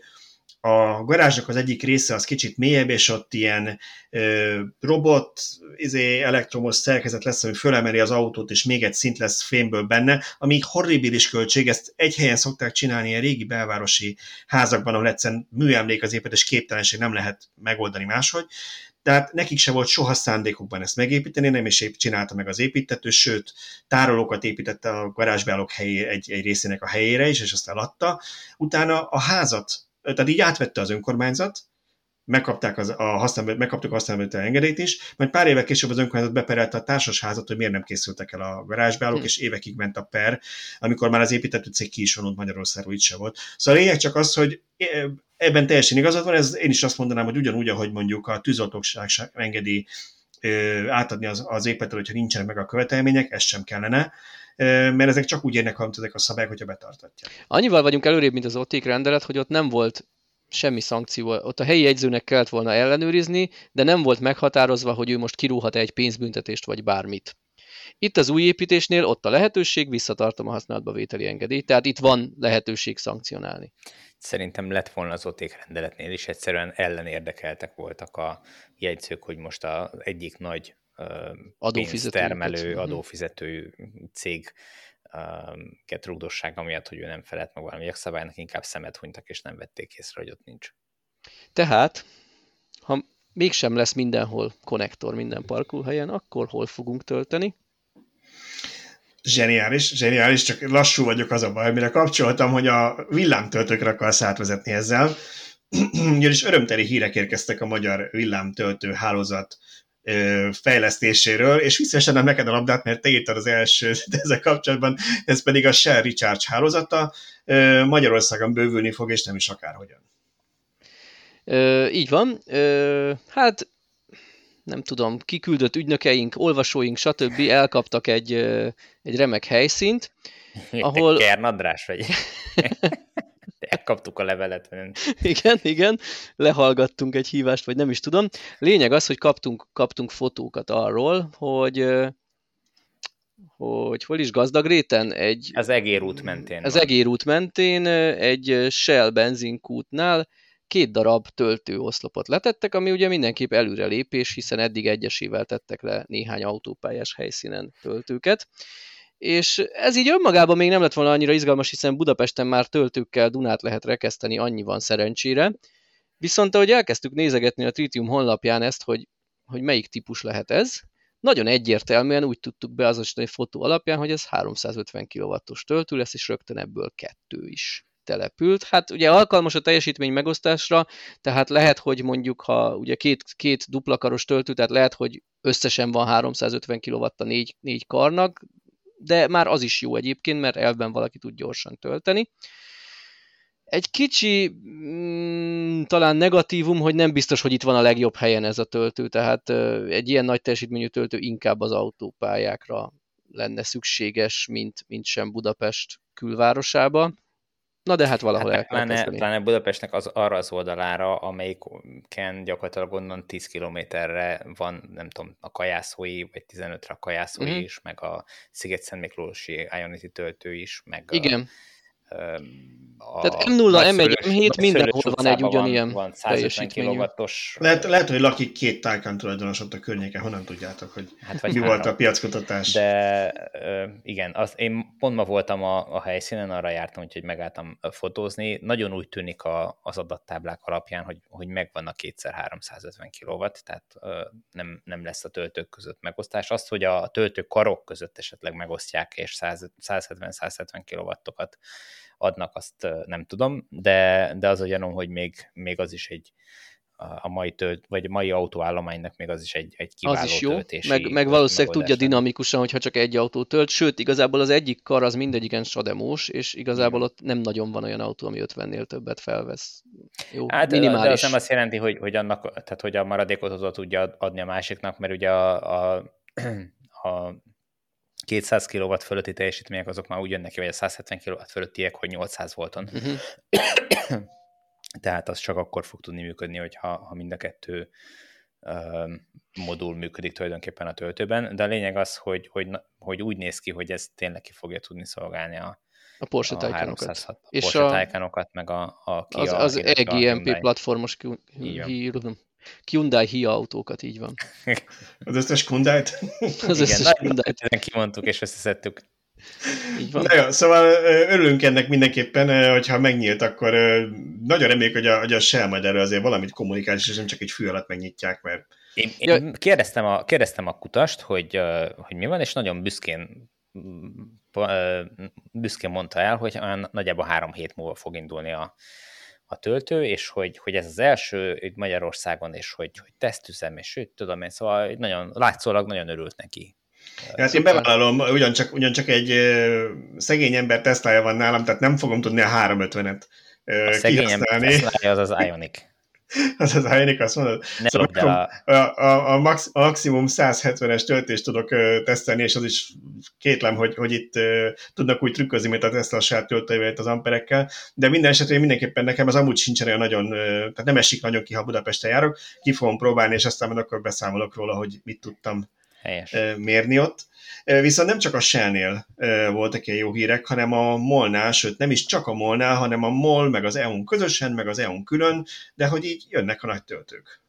a garázsnak az egyik része az kicsit mélyebb, és ott ilyen ö, robot, izé, elektromos szerkezet lesz, ami fölemeli az autót, és még egy szint lesz fémből benne, ami horribilis költség, ezt egy helyen szokták csinálni a régi belvárosi házakban, ahol egyszerűen műemlék az építés képtelenség nem lehet megoldani máshogy. Tehát nekik se volt soha szándékukban ezt megépíteni, nem is csinálta meg az építető, sőt, tárolókat építette a garázsbeállók helyé, egy, egy részének a helyére is, és azt eladta. Utána a házat tehát így átvette az önkormányzat, megkapták az, a használati, megkaptuk a használati engedélyt is, majd pár évek később az önkormányzat beperelte a társasházat, hogy miért nem készültek el a garázsbeállók, hm. és évekig ment a per, amikor már az építető cég ki is vonult Magyarországról, itt se volt. Szóval a lényeg csak az, hogy ebben teljesen igazad van, ez én is azt mondanám, hogy ugyanúgy, ahogy mondjuk a tűzoltóság engedi átadni az, az épületet, hogyha nincsenek meg a követelmények, ez sem kellene mert ezek csak úgy érnek, amit ezek a szabályok, hogyha betartatja. Annyival vagyunk előrébb, mint az OTIK rendelet, hogy ott nem volt semmi szankció. Ott a helyi jegyzőnek kellett volna ellenőrizni, de nem volt meghatározva, hogy ő most kirúhat egy pénzbüntetést vagy bármit. Itt az új építésnél ott a lehetőség, visszatartom a használatba vételi engedélyt, tehát itt van lehetőség szankcionálni. Szerintem lett volna az OTÉK rendeletnél is, egyszerűen ellenérdekeltek voltak a jegyzők, hogy most az egyik nagy adófizető, termelő, mhm. adófizető cég rúgdossága miatt, hogy ő nem felelt meg valami jogszabálynak, inkább szemet hunytak, és nem vették észre, hogy ott nincs. Tehát, ha mégsem lesz mindenhol konnektor minden parkolhelyen, akkor hol fogunk tölteni? Zseniális, zseniális, csak lassú vagyok az a baj, mire kapcsoltam, hogy a villámtöltőkre akarsz átvezetni ezzel. Ugyanis örömteli hírek érkeztek a magyar villámtöltő hálózat fejlesztéséről, és visszaesenem neked a labdát, mert te írtad az első ezzel kapcsolatban, ez pedig a Shell Recharge hálózata, Magyarországon bővülni fog, és nem is akárhogyan. Ö, így van. Ö, hát nem tudom, kiküldött ügynökeink, olvasóink, stb. elkaptak egy, egy remek helyszínt, ahol... Kern András vagy? Elkaptuk a levelet. Igen, igen, lehallgattunk egy hívást, vagy nem is tudom. Lényeg az, hogy kaptunk, kaptunk fotókat arról, hogy hogy hol is gazdag réten? Egy, az egérút mentén. Az egérút mentén egy Shell benzinkútnál két darab töltőoszlopot letettek, ami ugye mindenképp előrelépés, hiszen eddig egyesével tettek le néhány autópályás helyszínen töltőket. És ez így önmagában még nem lett volna annyira izgalmas, hiszen Budapesten már töltőkkel Dunát lehet rekeszteni, annyi van szerencsére. Viszont ahogy elkezdtük nézegetni a Tritium honlapján ezt, hogy, hogy melyik típus lehet ez, nagyon egyértelműen úgy tudtuk beazonosítani fotó alapján, hogy ez 350 kW-os töltő lesz, és rögtön ebből kettő is települt. Hát ugye alkalmas a teljesítmény megosztásra, tehát lehet, hogy mondjuk, ha ugye két, két duplakaros töltő, tehát lehet, hogy összesen van 350 kW a négy, négy karnak, de már az is jó egyébként, mert elben valaki tud gyorsan tölteni. Egy kicsi mm, talán negatívum, hogy nem biztos, hogy itt van a legjobb helyen ez a töltő, tehát egy ilyen nagy teljesítményű töltő inkább az autópályákra lenne szükséges, mint, mint sem Budapest külvárosába. Na de hát valahol hát, el kell pláne, pláne Budapestnek az arra az oldalára, amelyiken gyakorlatilag onnan 10 kilométerre van, nem tudom, a kajászói, vagy 15-re a kajászói mm-hmm. is, meg a Sziget-Szent Miklósi Ionity töltő is, meg Igen. A, a Tehát M0, M1, M7 mindenhol van egy ugyanilyen van, van 150 kW-os. Lehet, lehet, hogy lakik két Taycan tulajdonos ott a környéken, honnan tudjátok, hogy hát vagy mi három. volt a piackutatás. De igen, az, én pont ma voltam a, a helyszínen, arra jártam, úgyhogy megálltam fotózni. Nagyon úgy tűnik a, az adattáblák alapján, hogy, hogy megvan a kétszer 350 kW, tehát nem, nem lesz a töltők között megosztás. Azt, hogy a töltők karok között esetleg megosztják, és 170-170 kW-okat adnak, azt nem tudom, de, de az a gyanúm, hogy még, még az is egy a mai tölt, vagy a mai autóállománynak még az is egy, egy kiváló az is jó, meg, meg valószínűleg tudja dinamikusan, hogyha csak egy autó tölt, sőt, igazából az egyik kar az mindegyiken sademós, és igazából ott nem nagyon van olyan autó, ami 50-nél többet felvesz. Jó, hát, minimális. De az nem azt jelenti, hogy, hogy, annak, tehát, hogy a maradékot oda tudja adni a másiknak, mert ugye a, a, a 200 kW fölötti teljesítmények azok már úgy jönnek ki, vagy a 170 kW fölöttiek, hogy 800 volton. Uh-huh. Tehát az csak akkor fog tudni működni, hogyha ha mind a kettő uh, modul működik tulajdonképpen a töltőben, de a lényeg az, hogy, hogy, hogy úgy néz ki, hogy ez tényleg ki fogja tudni szolgálni a, a Porsche a Taycanokat. A és Porsche a, Taycanokat, meg a, a Kia, az, az EGMP platformos Hyundai Hia autókat, így van. Az összes Hyundai-t? Az összes Hyundai-t. kimondtuk és összeszedtük. Így van. Na jó, szóval örülünk ennek mindenképpen, hogyha megnyílt, akkor nagyon reméljük, hogy a, hogy a Shell majd erről azért valamit kommunikál, és nem csak egy fű alatt megnyitják, mert... Én, én kérdeztem, a, kérdeztem a kutast, hogy, hogy mi van, és nagyon büszkén büszkén mondta el, hogy olyan nagyjából három hét múlva fog indulni a, a töltő, és hogy, hogy ez az első itt Magyarországon, és hogy, hogy tesztüzem, és hogy tudom én, szóval nagyon, látszólag nagyon örült neki. Hát én bevállalom, ugyancsak, ugyancsak egy szegény ember Teslája van nálam, tehát nem fogom tudni a 350-et A szegény ember az az Ionic. Az az Ionic, azt mondod? Ne szóval a... A, a, a, max, a maximum 170-es töltést tudok uh, tesztelni, és az is kétlem, hogy, hogy itt uh, tudnak úgy trükközni, mint a Tesla saját töltőjével az amperekkel, de minden esetben mindenképpen nekem az amúgy sincsen olyan nagyon, uh, tehát nem esik nagyon ki, ha Budapesten járok, ki fogom próbálni, és aztán akkor beszámolok róla, hogy mit tudtam Helyes. mérni ott. Viszont nem csak a Shell-nél voltak ilyen jó hírek, hanem a Molnál, sőt nem is csak a Molnál, hanem a Mol, meg az EU-n közösen, meg az EU-n külön, de hogy így jönnek a nagy töltők.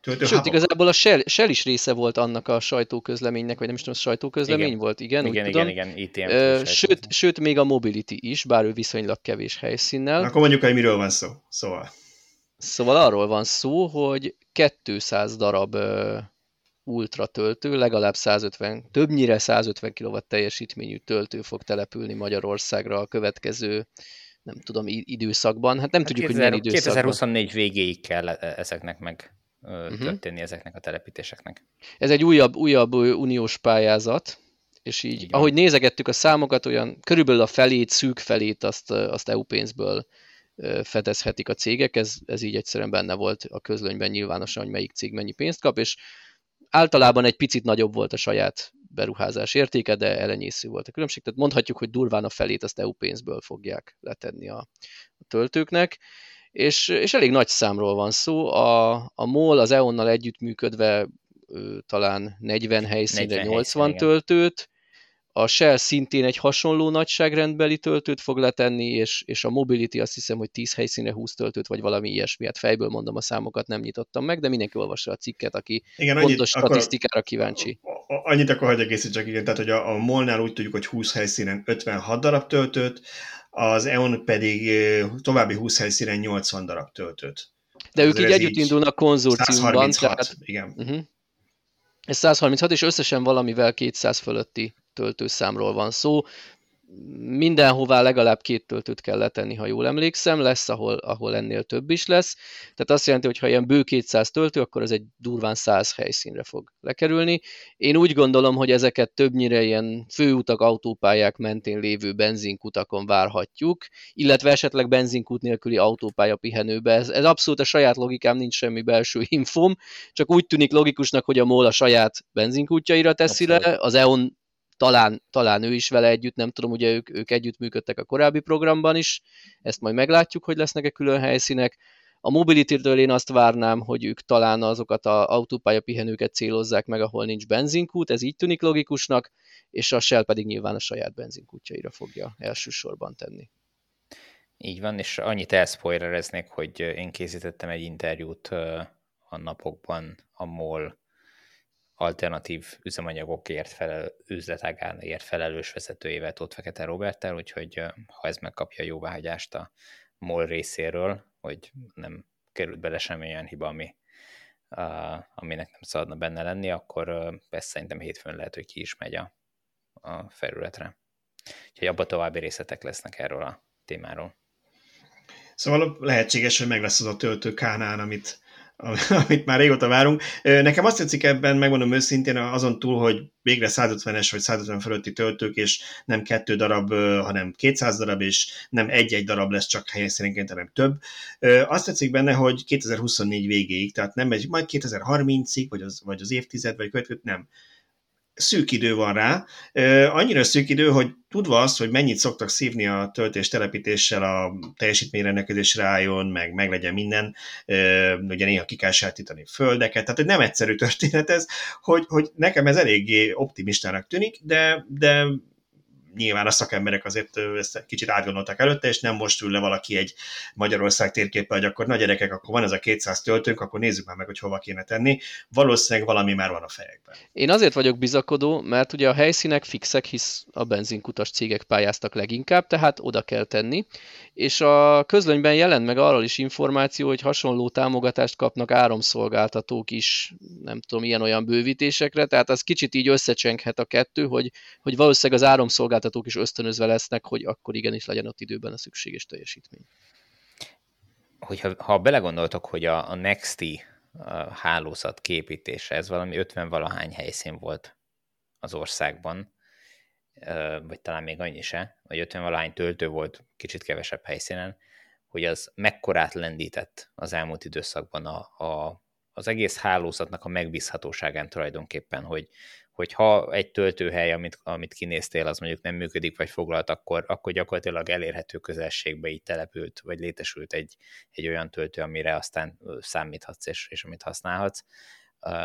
Töltő Sőt, igazából a Shell, Shell is része volt annak a sajtóközleménynek, vagy nem is tudom, a sajtóközlemény igen. volt, igen, igen, úgy igen, tudom. igen, igen, sőt, sőt, még a Mobility is, bár ő viszonylag kevés helyszínnel. Akkor mondjuk, hogy miről van szó. Szóval. Szóval arról van szó, hogy 200 darab ultra töltő, legalább 150, többnyire 150 kW teljesítményű töltő fog települni Magyarországra a következő nem tudom, időszakban. Hát nem hát tudjuk, 2000, hogy milyen időszakban. 2024 végéig kell e- ezeknek meg uh-huh. történni ezeknek a telepítéseknek. Ez egy újabb, újabb uniós pályázat, és így, Igen. ahogy nézegettük a számokat, olyan körülbelül a felét, szűk felét azt, azt EU pénzből fedezhetik a cégek, ez, ez így egyszerűen benne volt a közlönyben nyilvánosan, hogy melyik cég mennyi pénzt kap, és általában egy picit nagyobb volt a saját beruházás értéke, de elenyésző volt a különbség. Tehát mondhatjuk, hogy durván a felét azt EU pénzből fogják letenni a, a töltőknek. És, és elég nagy számról van szó. A, a MOL az EON-nal együttműködve ő, talán 40 helyszínre 40 80 helyszín, töltőt, a Shell szintén egy hasonló nagyságrendbeli töltőt fog letenni, és, és a Mobility azt hiszem, hogy 10 helyszíne 20 töltőt, vagy valami ilyesmi. Hát fejből mondom a számokat, nem nyitottam meg, de mindenki olvassa a cikket, aki Igen, pontos annyit, statisztikára kíváncsi. Annyit akkor hagyj csak igen, tehát hogy a, a Molnál úgy tudjuk, hogy 20 helyszínen 56 darab töltőt, az EON pedig további 20 helyszínen 80 darab töltőt. De ők így együtt indulnak konzorciumban. 136, tehát, igen. Uh-huh. Ez 136, és összesen valamivel 200 fölötti töltőszámról van szó. Mindenhová legalább két töltőt kell letenni, ha jól emlékszem, lesz, ahol, ahol ennél több is lesz. Tehát azt jelenti, hogy ha ilyen bő 200 töltő, akkor ez egy durván 100 helyszínre fog lekerülni. Én úgy gondolom, hogy ezeket többnyire ilyen főutak, autópályák mentén lévő benzinkutakon várhatjuk, illetve esetleg benzinkút nélküli autópálya pihenőbe. Ez, ez abszolút a saját logikám, nincs semmi belső infom, csak úgy tűnik logikusnak, hogy a MOL a saját benzinkútjaira teszi abszolút. le, az EON talán, talán ő is vele együtt, nem tudom, ugye ők, ők együtt működtek a korábbi programban is, ezt majd meglátjuk, hogy lesznek-e külön helyszínek. A Mobility-től én azt várnám, hogy ők talán azokat az autópálya pihenőket célozzák meg, ahol nincs benzinkút, ez így tűnik logikusnak, és a Shell pedig nyilván a saját benzinkútjaira fogja elsősorban tenni. Így van, és annyit elspoilereznék, hogy én készítettem egy interjút a napokban a MOL alternatív üzemanyagokért felel, üzletágáért felelős vezetőjével, Tóth Fekete Roberttel, úgyhogy ha ez megkapja a jóváhagyást a MOL részéről, hogy nem került bele semmilyen hiba, ami, uh, aminek nem szabadna benne lenni, akkor uh, ezt szerintem hétfőn lehet, hogy ki is megy a, a felületre. Úgyhogy abban további részletek lesznek erről a témáról. Szóval lehetséges, hogy meg lesz az a töltő kánán, amit amit már régóta várunk. Nekem azt tetszik ebben, megmondom őszintén, azon túl, hogy végre 150-es vagy 150 fölötti töltők, és nem kettő darab, hanem 200 darab, és nem egy-egy darab lesz csak helyszínenként, hanem több. Azt tetszik benne, hogy 2024 végéig, tehát nem egy, majd 2030-ig, vagy az, vagy az évtized, vagy következő, nem. Szűk idő van rá. Annyira szűk idő, hogy tudva azt, hogy mennyit szoktak szívni a töltés telepítéssel, a teljesítményrendelkezésre álljon, meg meg legyen minden, ugye néha ki kell sátítani földeket, tehát egy nem egyszerű történet ez, hogy, hogy nekem ez eléggé optimistának tűnik, de, de nyilván a szakemberek azért ezt kicsit átgondoltak előtte, és nem most ül le valaki egy Magyarország térképe, hogy akkor nagy gyerekek, akkor van ez a 200 töltőnk, akkor nézzük már meg, hogy hova kéne tenni. Valószínűleg valami már van a fejekben. Én azért vagyok bizakodó, mert ugye a helyszínek fixek, hisz a benzinkutas cégek pályáztak leginkább, tehát oda kell tenni, és a közlönyben jelent meg arról is információ, hogy hasonló támogatást kapnak áramszolgáltatók is, nem tudom, ilyen-olyan bővítésekre, tehát az kicsit így összecsenghet a kettő, hogy, hogy valószínűleg az áramszolgáltatók is ösztönözve lesznek, hogy akkor igenis legyen ott időben a szükséges teljesítmény. Hogyha, ha belegondoltok, hogy a, a Nexti hálózat képítése, ez valami 50 valahány helyszín volt az országban, vagy talán még annyi se, vagy 50 valahány töltő volt kicsit kevesebb helyszínen, hogy az mekkorát lendített az elmúlt időszakban a, a, az egész hálózatnak a megbízhatóságán tulajdonképpen, hogy, hogy ha egy töltőhely, amit, amit kinéztél, az mondjuk nem működik, vagy foglalt, akkor, akkor gyakorlatilag elérhető közelségbe így települt, vagy létesült egy, egy olyan töltő, amire aztán számíthatsz, és, és amit használhatsz.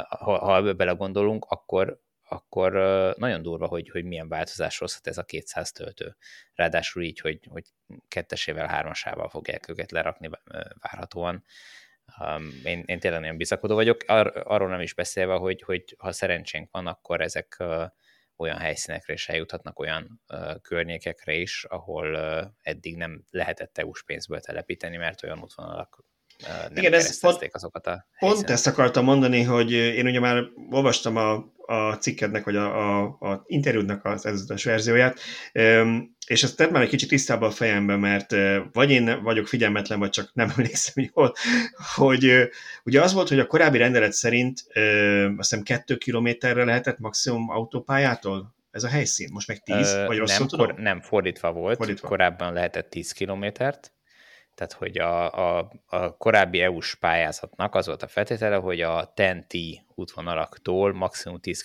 Ha, ha ebbe belegondolunk, akkor, akkor nagyon durva, hogy, hogy milyen változás hozhat ez a 200 töltő. Ráadásul így, hogy, hogy kettesével, hármasával fogják őket lerakni várhatóan. Én, én tényleg nagyon bizakodó vagyok, Ar, arról nem is beszélve, hogy, hogy ha szerencsénk van, akkor ezek olyan helyszínekre is eljuthatnak, olyan környékekre is, ahol eddig nem lehetett EU-s pénzből telepíteni, mert olyan útvonalak nem Igen, ez pont, azokat a Pont ezt akartam mondani, hogy én ugye már olvastam a, a cikkednek, vagy a, a, a interjúdnak az ezütes verzióját, és ezt tett már egy kicsit tisztában a fejembe, mert vagy én vagyok figyelmetlen, vagy csak nem emlékszem jól, hogy ugye az volt, hogy a korábbi rendelet szerint azt hiszem kettő kilométerre lehetett maximum autópályától ez a helyszín? Most meg 10? Ö, vagy rosszul nem, tudom? Kor, nem, fordítva volt. Fordítva. Korábban lehetett 10 kilométert, tehát, hogy a, a, a korábbi EU-s pályázatnak az volt a feltétele, hogy a TEN-T útvonalaktól maximum 10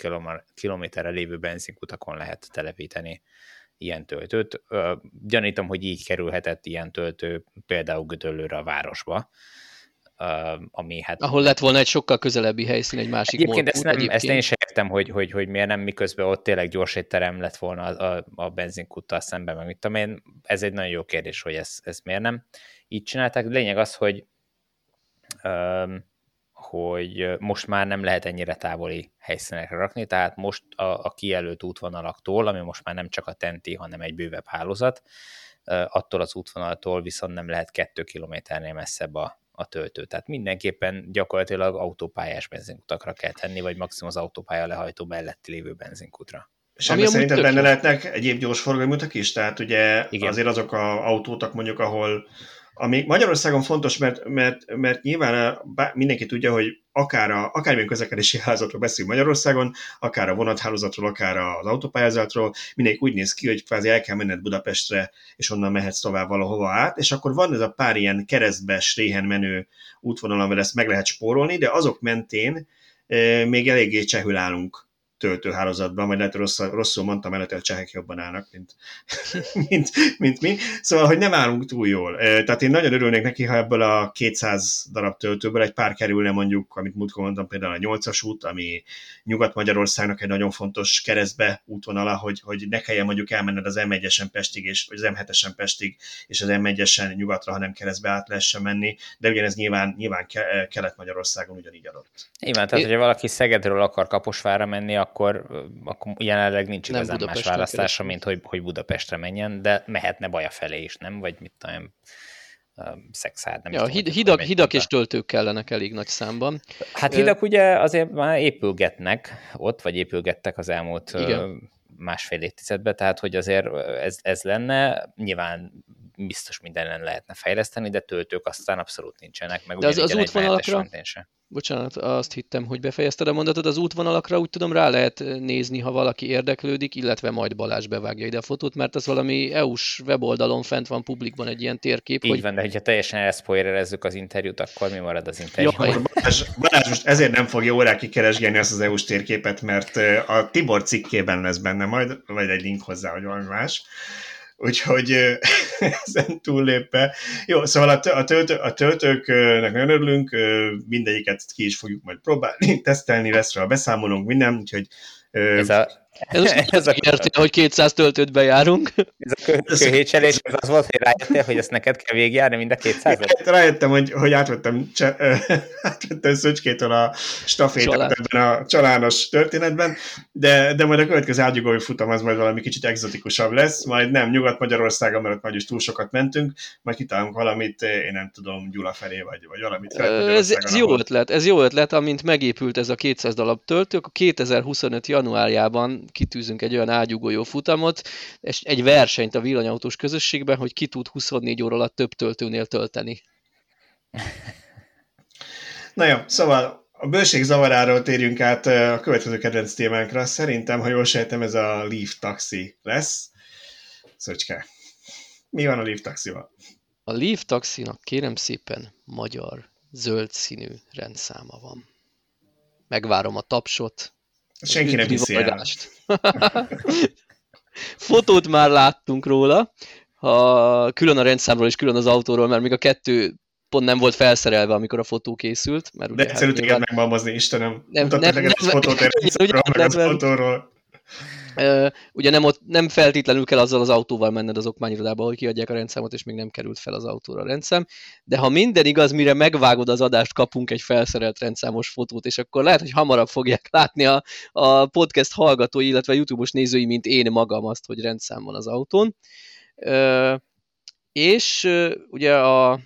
kilométerre lévő benzinkutakon lehet telepíteni ilyen töltőt. Gyanítom, hogy így kerülhetett ilyen töltő például Gödöllőre a városba, ami hát... Ahol lett volna egy sokkal közelebbi helyszín, egy másik Egyébként ezt, nem, egyébként. ezt én sem értem, hogy, hogy, hogy miért nem, miközben ott tényleg gyors terem lett volna a, a, a benzinkuttal szemben, meg mit tudom én, ez egy nagyon jó kérdés, hogy ez, ez miért nem így csinálták. Lényeg az, hogy hogy most már nem lehet ennyire távoli helyszínekre rakni, tehát most a, a kijelölt útvonalaktól, ami most már nem csak a TENTI, hanem egy bővebb hálózat, attól az útvonaltól viszont nem lehet kettő kilométernél messzebb a, a töltő. Tehát mindenképpen gyakorlatilag autópályás benzinkutakra kell tenni, vagy maximum az autópálya lehajtó melletti lévő benzinkutra. És ebben szerinted benne lehetnek egyéb gyorsforgalmi utak is? Tehát ugye Igen. azért azok a autótak mondjuk, ahol ami Magyarországon fontos, mert, mert, mert nyilván mindenki tudja, hogy akár a, akármilyen közlekedési hálózatról beszélünk Magyarországon, akár a vonathálózatról, akár az autópályázatról, mindenki úgy néz ki, hogy kvázi el kell menned Budapestre, és onnan mehetsz tovább valahova át, és akkor van ez a pár ilyen keresztbe, réhen menő útvonal, amivel ezt meg lehet spórolni, de azok mentén e, még eléggé csehül állunk töltőhálózatban, majd lehet rosszul, rosszul mondtam hogy a csehek jobban állnak, mint, mint, mint mi. Szóval, hogy nem állunk túl jól. Tehát én nagyon örülnék neki, ha ebből a 200 darab töltőből egy pár kerülne mondjuk, amit múltkor mondtam, például a 8-as út, ami Nyugat-Magyarországnak egy nagyon fontos keresztbe útvonala, hogy, hogy ne kelljen mondjuk elmenned az M1-esen Pestig, és, vagy az M7-esen Pestig, és az M1-esen nyugatra, hanem keresztbe át lehessen menni, de ugyanez nyilván, nyilván Kelet-Magyarországon ugyanígy adott. Igen, tehát, hogyha valaki Szegedről akar Kaposvára menni, akkor, akkor jelenleg nincs igazán más választása, mint hogy, hogy Budapestre menjen, de mehetne Baja felé is, nem? Vagy mit tudom, szexárd. Nem ja, tudom, hid, hidak, hidak és töltők kellenek elég nagy számban. Hát hidak ugye azért már épülgetnek ott, vagy épülgettek az elmúlt Igen. másfél évtizedbe, tehát hogy azért ez, ez lenne, nyilván biztos mindenen lehetne fejleszteni, de töltők aztán abszolút nincsenek, meg de az, az útvonalakra, bocsánat, azt hittem, hogy befejezted a mondatot, az útvonalakra úgy tudom rá lehet nézni, ha valaki érdeklődik, illetve majd Balázs bevágja ide a fotót, mert az valami EU-s weboldalon fent van publikban egy ilyen térkép. Így hogy... van, de hogyha teljesen elszpoilerezzük az interjút, akkor mi marad az interjú? Jó, Balázs, Balázs most ezért nem fogja órákig keresgélni ezt az EU-s térképet, mert a Tibor cikkében lesz benne majd, vagy egy link hozzá, hogy valami más úgyhogy ezen túllépve. Jó, szóval a, a, töltő, a töltőknek nagyon örülünk, mindegyiket ki is fogjuk majd próbálni, tesztelni, lesz rá a beszámolónk, minden, úgyhogy ez a ez most ez a, érti, hogy 200 töltőt bejárunk. Ez a kőhétselés, ez az volt, hogy rájöttél, hogy ezt neked kell végigjárni mind a 200 -et? Rájöttem, hogy, hogy átvettem, cse, átvettem Szöcskétől a stafétet ebben a csalános történetben, de, de majd a következő ágyugói futam az majd valami kicsit egzotikusabb lesz, majd nem Nyugat-Magyarországon, mert ott majd is túl sokat mentünk, majd kitalálunk valamit, én nem tudom, Gyula felé, vagy, vagy valamit. Ez, ez jó ötlet, ez jó ötlet, amint megépült ez a 200 darab töltő, akkor 2025 januárjában kitűzünk egy olyan ágyugójó futamot, és egy versenyt a villanyautós közösségben, hogy ki tud 24 óra alatt több töltőnél tölteni. Na jó, szóval a bőség zavaráról térjünk át a következő kedvenc témánkra. Szerintem, ha jól sejtem, ez a Leaf Taxi lesz. Szöcske, mi van a Leaf Taxival? A Leaf Taxinak kérem szépen magyar zöld színű rendszáma van. Megvárom a tapsot, Senki nem hiszi el. Fotót már láttunk róla, ha külön a rendszámról és külön az autóról, mert még a kettő pont nem volt felszerelve, amikor a fotó készült. Mert De egyszerűen hát, nyilván... megmalmozni, Istenem. Nem, nem, nem, nem, fotót nem, nem, nem, ugye nem, ott, nem feltétlenül kell azzal az autóval menned az okmányirodába, hogy kiadják a rendszámot, és még nem került fel az autóra a rendszám. De ha minden igaz, mire megvágod az adást, kapunk egy felszerelt rendszámos fotót, és akkor lehet, hogy hamarabb fogják látni a, a podcast hallgatói, illetve YouTube-os nézői, mint én magam azt, hogy rendszám van az autón. És ugye a, a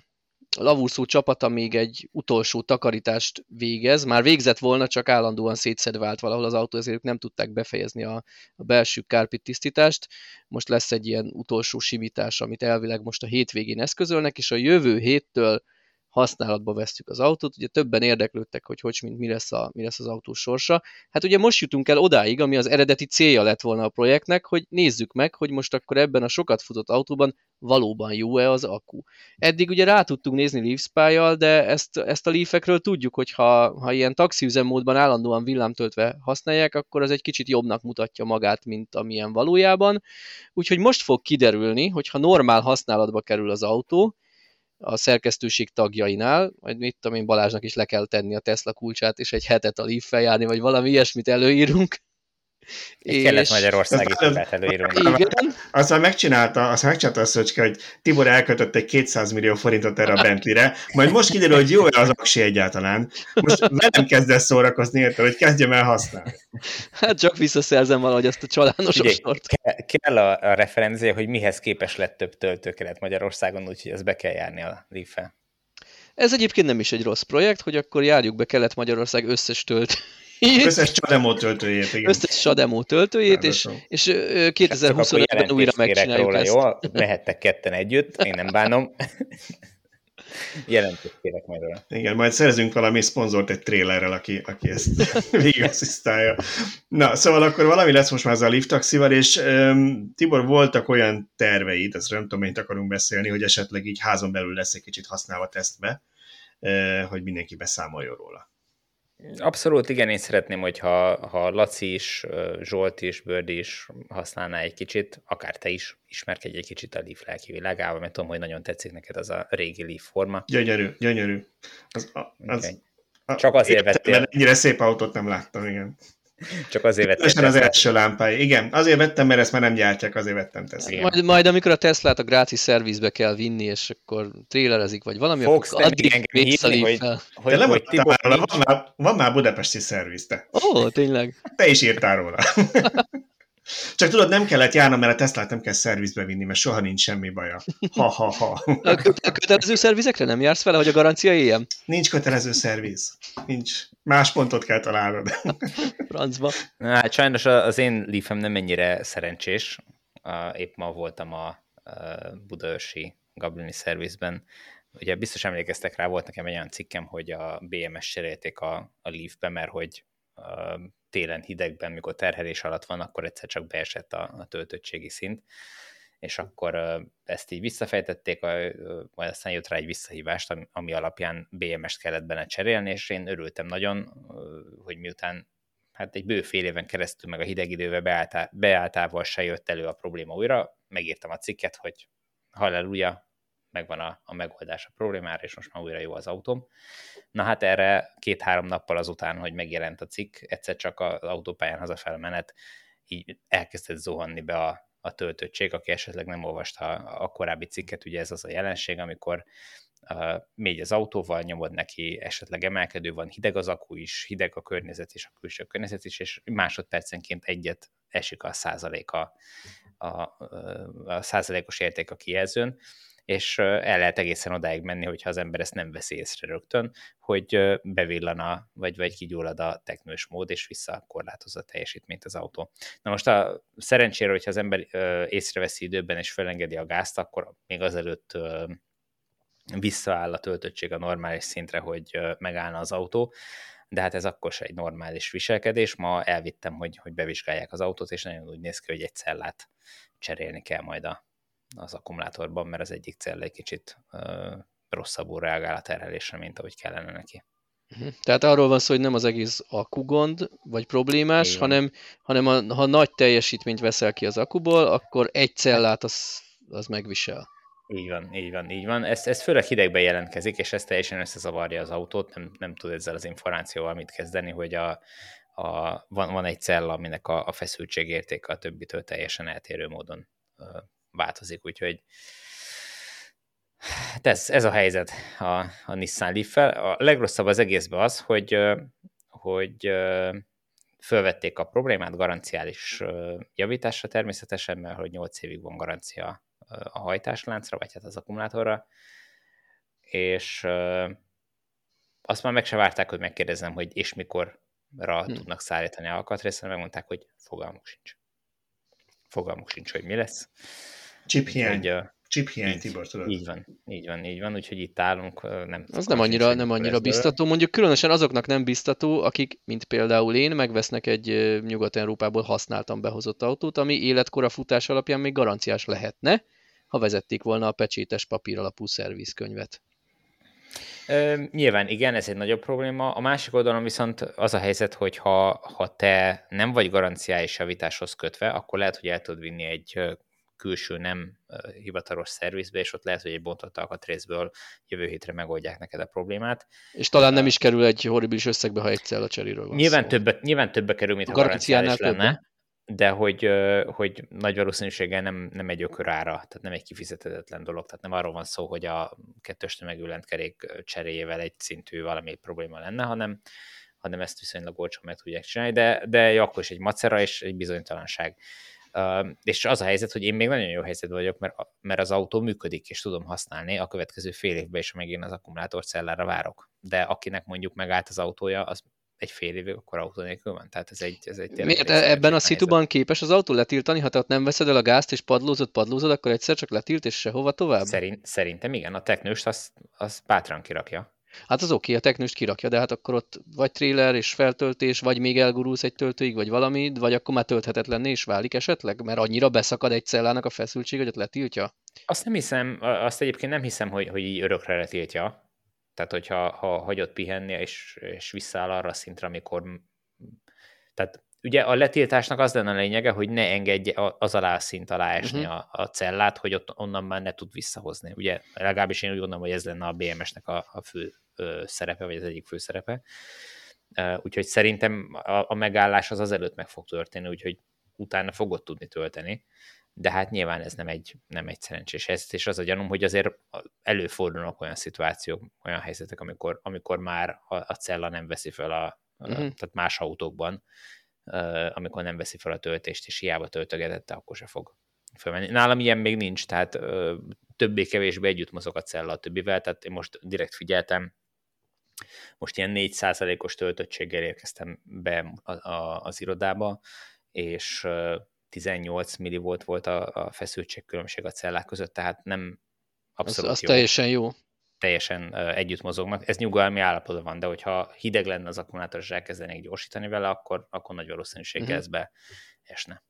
lavúszó csapata még egy utolsó takarítást végez. Már végzett volna, csak állandóan szétszedve állt valahol az autó, ezért nem tudták befejezni a, a belső kárpit tisztítást. Most lesz egy ilyen utolsó simítás, amit elvileg most a hétvégén eszközölnek, és a jövő héttől használatba vesztük az autót. Ugye többen érdeklődtek, hogy hogy, mint mi lesz, a, mi lesz az autó sorsa. Hát ugye most jutunk el odáig, ami az eredeti célja lett volna a projektnek, hogy nézzük meg, hogy most akkor ebben a sokat futott autóban valóban jó-e az akku. Eddig ugye rá tudtunk nézni Leaf de ezt, ezt a Leafekről tudjuk, hogy ha, ha ilyen taxiüzemmódban állandóan villámtöltve használják, akkor az egy kicsit jobbnak mutatja magát, mint amilyen valójában. Úgyhogy most fog kiderülni, hogy ha normál használatba kerül az autó, a szerkesztőség tagjainál, majd mit tudom én, Balázsnak is le kell tenni a Tesla kulcsát, és egy hetet a leaf járni, vagy valami ilyesmit előírunk, egy és... kelet-magyarországi hibát előírunk. Igen. Azt már megcsinálta, azt megcsinálta a Szöcske, hogy Tibor elkötött egy 200 millió forintot erre a Bentley-re, majd most kiderül, hogy jó az aksi egyáltalán. Most velem kezd el szórakozni érte, hogy kezdjem el használni. Hát csak visszaszerzem valahogy azt a csalános ostort. Kell a, a referencia, hogy mihez képes lett több töltő Kelet-Magyarországon, úgyhogy ez be kell járni a leaf -e. Ez egyébként nem is egy rossz projekt, hogy akkor járjuk be Kelet-Magyarország összes tölt Összes Chademo töltőjét, igen. Összes Chademo töltőjét, és, és 2025-ben újra megcsináljuk róla, ezt. Jó, mehettek ketten együtt, én nem bánom. Jelentős kérek majd róla. Igen, majd szerzünk valami szponzort egy trélerrel, aki, aki ezt végigasszisztálja. Na, szóval akkor valami lesz most már az a lift taxival, és um, Tibor, voltak olyan terveid, ezt nem tudom, hogy akarunk beszélni, hogy esetleg így házon belül lesz egy kicsit használva tesztbe, uh, hogy mindenki beszámoljon róla. Abszolút igen, én szeretném, hogyha ha Laci is, Zsolt is, Bördi is használná egy kicsit, akár te is ismerkedj egy kicsit a Leaf lelki világával, mert tudom, hogy nagyon tetszik neked az a régi Leaf forma. Gyönyörű, gyönyörű. Az, az, okay. Csak azért vettél. Ennyire szép autót nem láttam, igen. Csak azért vettem. az első lámpái. Igen, azért vettem, mert ezt már nem gyártják, azért vettem Tesla. Majd, majd amikor a Teslát a gráci szervizbe kell vinni, és akkor trélerezik, vagy valami, Fogsz akkor addig hívni, hogy, hogy, hogy, hogy Tibor, róla, van, már, van már budapesti szerviz, te. Ó, tényleg. Te is írtál róla. Csak tudod, nem kellett járnom, mert a Teslát nem kell szervizbe vinni, mert soha nincs semmi baja. Ha-ha-ha. A kötelező szervizekre nem jársz vele, hogy a garancia éljen? Nincs kötelező szerviz. Nincs. Más pontot kell találnod. Francba. Na, hát sajnos az én Leafem nem ennyire szerencsés. Épp ma voltam a Budaörsi Gablini szervizben. Ugye biztos emlékeztek rá, volt nekem egy olyan cikkem, hogy a BMS cserélték a, a Leafbe, mert hogy télen hidegben, mikor terhelés alatt van, akkor egyszer csak beesett a, a töltöttségi szint, és akkor ezt így visszafejtették, majd aztán jött rá egy visszahívást, ami alapján BMS-t kellett benne cserélni, és én örültem nagyon, hogy miután hát egy bő fél éven keresztül meg a hideg idővel beálltá, beálltával se jött elő a probléma újra, megírtam a cikket, hogy halleluja, megvan a, a megoldás a problémára, és most már újra jó az autóm. Na hát erre két-három nappal azután, hogy megjelent a cikk, egyszer csak az autópályán hazafel menet, így elkezdett zuhanni be a, a töltöttség, aki esetleg nem olvasta a, a korábbi cikket, ugye ez az a jelenség, amikor uh, mégy az autóval, nyomod neki, esetleg emelkedő van, hideg az akku is, hideg a környezet és a külső környezet is, és másodpercenként egyet esik a százaléka, a, a százalékos érték a kijelzőn, és el lehet egészen odáig menni, hogyha az ember ezt nem veszi észre rögtön, hogy bevillan a, vagy, vagy kigyullad a teknős mód, és visszakorlátozza a teljesítményt az autó. Na most a szerencsére, hogyha az ember észreveszi időben, és felengedi a gázt, akkor még azelőtt visszaáll a töltöttség a normális szintre, hogy megállna az autó, de hát ez akkor se egy normális viselkedés. Ma elvittem, hogy, hogy bevizsgálják az autót, és nagyon úgy néz ki, hogy egy cellát cserélni kell majd a, az akkumulátorban, mert az egyik cell egy kicsit uh, rosszabbul reagál a terhelésre, mint ahogy kellene neki. Uh-huh. Tehát arról van szó, hogy nem az egész akkugond, vagy problémás, Igen. hanem, hanem a, ha nagy teljesítményt veszel ki az akuból, akkor egy cellát az, az megvisel. Így van, így van, így van. Ez, ez főleg hidegben jelentkezik, és ez teljesen összezavarja az autót, nem, nem tud ezzel az információval mit kezdeni, hogy a, a, van, van egy cella, aminek a, a feszültségértéke a többitől teljesen eltérő módon változik, úgyhogy hát ez, ez a helyzet a, a Nissan Leaf-fel. A legrosszabb az egészben az, hogy, hogy fölvették a problémát garanciális javításra természetesen, mert hogy 8 évig van garancia a hajtásláncra, vagy hát az akkumulátorra, és azt már meg se várták, hogy megkérdezem, hogy és mikorra hmm. tudnak szállítani alkatrészre, megmondták, hogy fogalmuk sincs. Fogalmuk sincs, hogy mi lesz. Chip hiány. Hogy, Chip hiány, így, Tibor, tudod. Így van, így van, így van, úgyhogy itt állunk. Nem az nem annyira, nem annyira biztató, mondjuk különösen azoknak nem biztató, akik, mint például én, megvesznek egy Nyugat-Európából használtan behozott autót, ami életkora futás alapján még garanciás lehetne, ha vezették volna a pecsétes papír alapú szervizkönyvet. Ö, nyilván igen, ez egy nagyobb probléma. A másik oldalon viszont az a helyzet, hogy ha, ha te nem vagy garanciális javításhoz kötve, akkor lehet, hogy el tudod vinni egy külső nem hivatalos szervizbe, és ott lehet, hogy egy bontott alkatrészből jövő hétre megoldják neked a problémát. És talán nem is kerül egy horribilis összegbe, ha egy cella cseréről van nyilván szó. Többe, nyilván többe kerül, mint a, a garanciális lenne, többen. de hogy, hogy nagy valószínűséggel nem, nem egy ökörára, tehát nem egy kifizetetlen dolog, tehát nem arról van szó, hogy a kettős tömegű lentkerék cseréjével egy szintű valami probléma lenne, hanem, hanem ezt viszonylag olcsón meg tudják csinálni, de, de akkor is egy macera és egy bizonytalanság. És az a helyzet, hogy én még nagyon jó helyzetben vagyok, mert, mert az autó működik, és tudom használni a következő fél évben, és megint az akkumulátorcellára várok. De akinek mondjuk megállt az autója, az egy fél évig akkor autó nélkül van. Tehát ez egy, ez egy Miért egy ebben a szituban képes az autó letiltani, ha te ott nem veszed el a gázt, és padlózod, padlózod, akkor egyszer csak letilt, és sehova tovább? Szerint, szerintem igen, a teknőst az, az bátran kirakja. Hát az oké, okay, a technőst kirakja, de hát akkor ott vagy trailer és feltöltés, vagy még elgurulsz egy töltőig, vagy valami, vagy akkor már tölthetetlenné is válik esetleg, mert annyira beszakad egy cellának a feszültség, hogy ott letiltja? Azt nem hiszem, azt egyébként nem hiszem, hogy, hogy így örökre letiltja. Tehát, hogyha ha hagyod pihenni, és, és visszaáll arra a szintre, amikor... Tehát ugye a letiltásnak az lenne a lényege, hogy ne engedje az alá szint alá esni uh-huh. a, a cellát, hogy ott onnan már ne tud visszahozni. Ugye legalábbis én úgy gondolom, hogy ez lenne a BMS-nek a, a fő ö, szerepe, vagy az egyik fő szerepe. Úgyhogy szerintem a, a megállás az azelőtt meg fog történni, úgyhogy utána fogod tudni tölteni, de hát nyilván ez nem egy, nem egy szerencsés helyzet, és az a gyanúm, hogy azért előfordulnak olyan szituációk, olyan helyzetek, amikor, amikor már a, a cella nem veszi fel a, uh-huh. tehát más autókban, amikor nem veszi fel a töltést, és hiába töltögetette, akkor se fog fölmenni. Nálam ilyen még nincs, tehát többé-kevésbé együtt mozog a cella a többivel, tehát én most direkt figyeltem, most ilyen 4%-os töltöttséggel érkeztem be az irodába, és 18 millivolt volt a, a feszültségkülönbség a cellák között, tehát nem abszolút az, az jó. teljesen jó. Teljesen együtt mozognak. Ez nyugalmi állapotban van, de hogyha hideg lenne az akkumulátor, és elkezdenék gyorsítani vele, akkor, akkor nagy valószínűséggel uh-huh. ez be esne.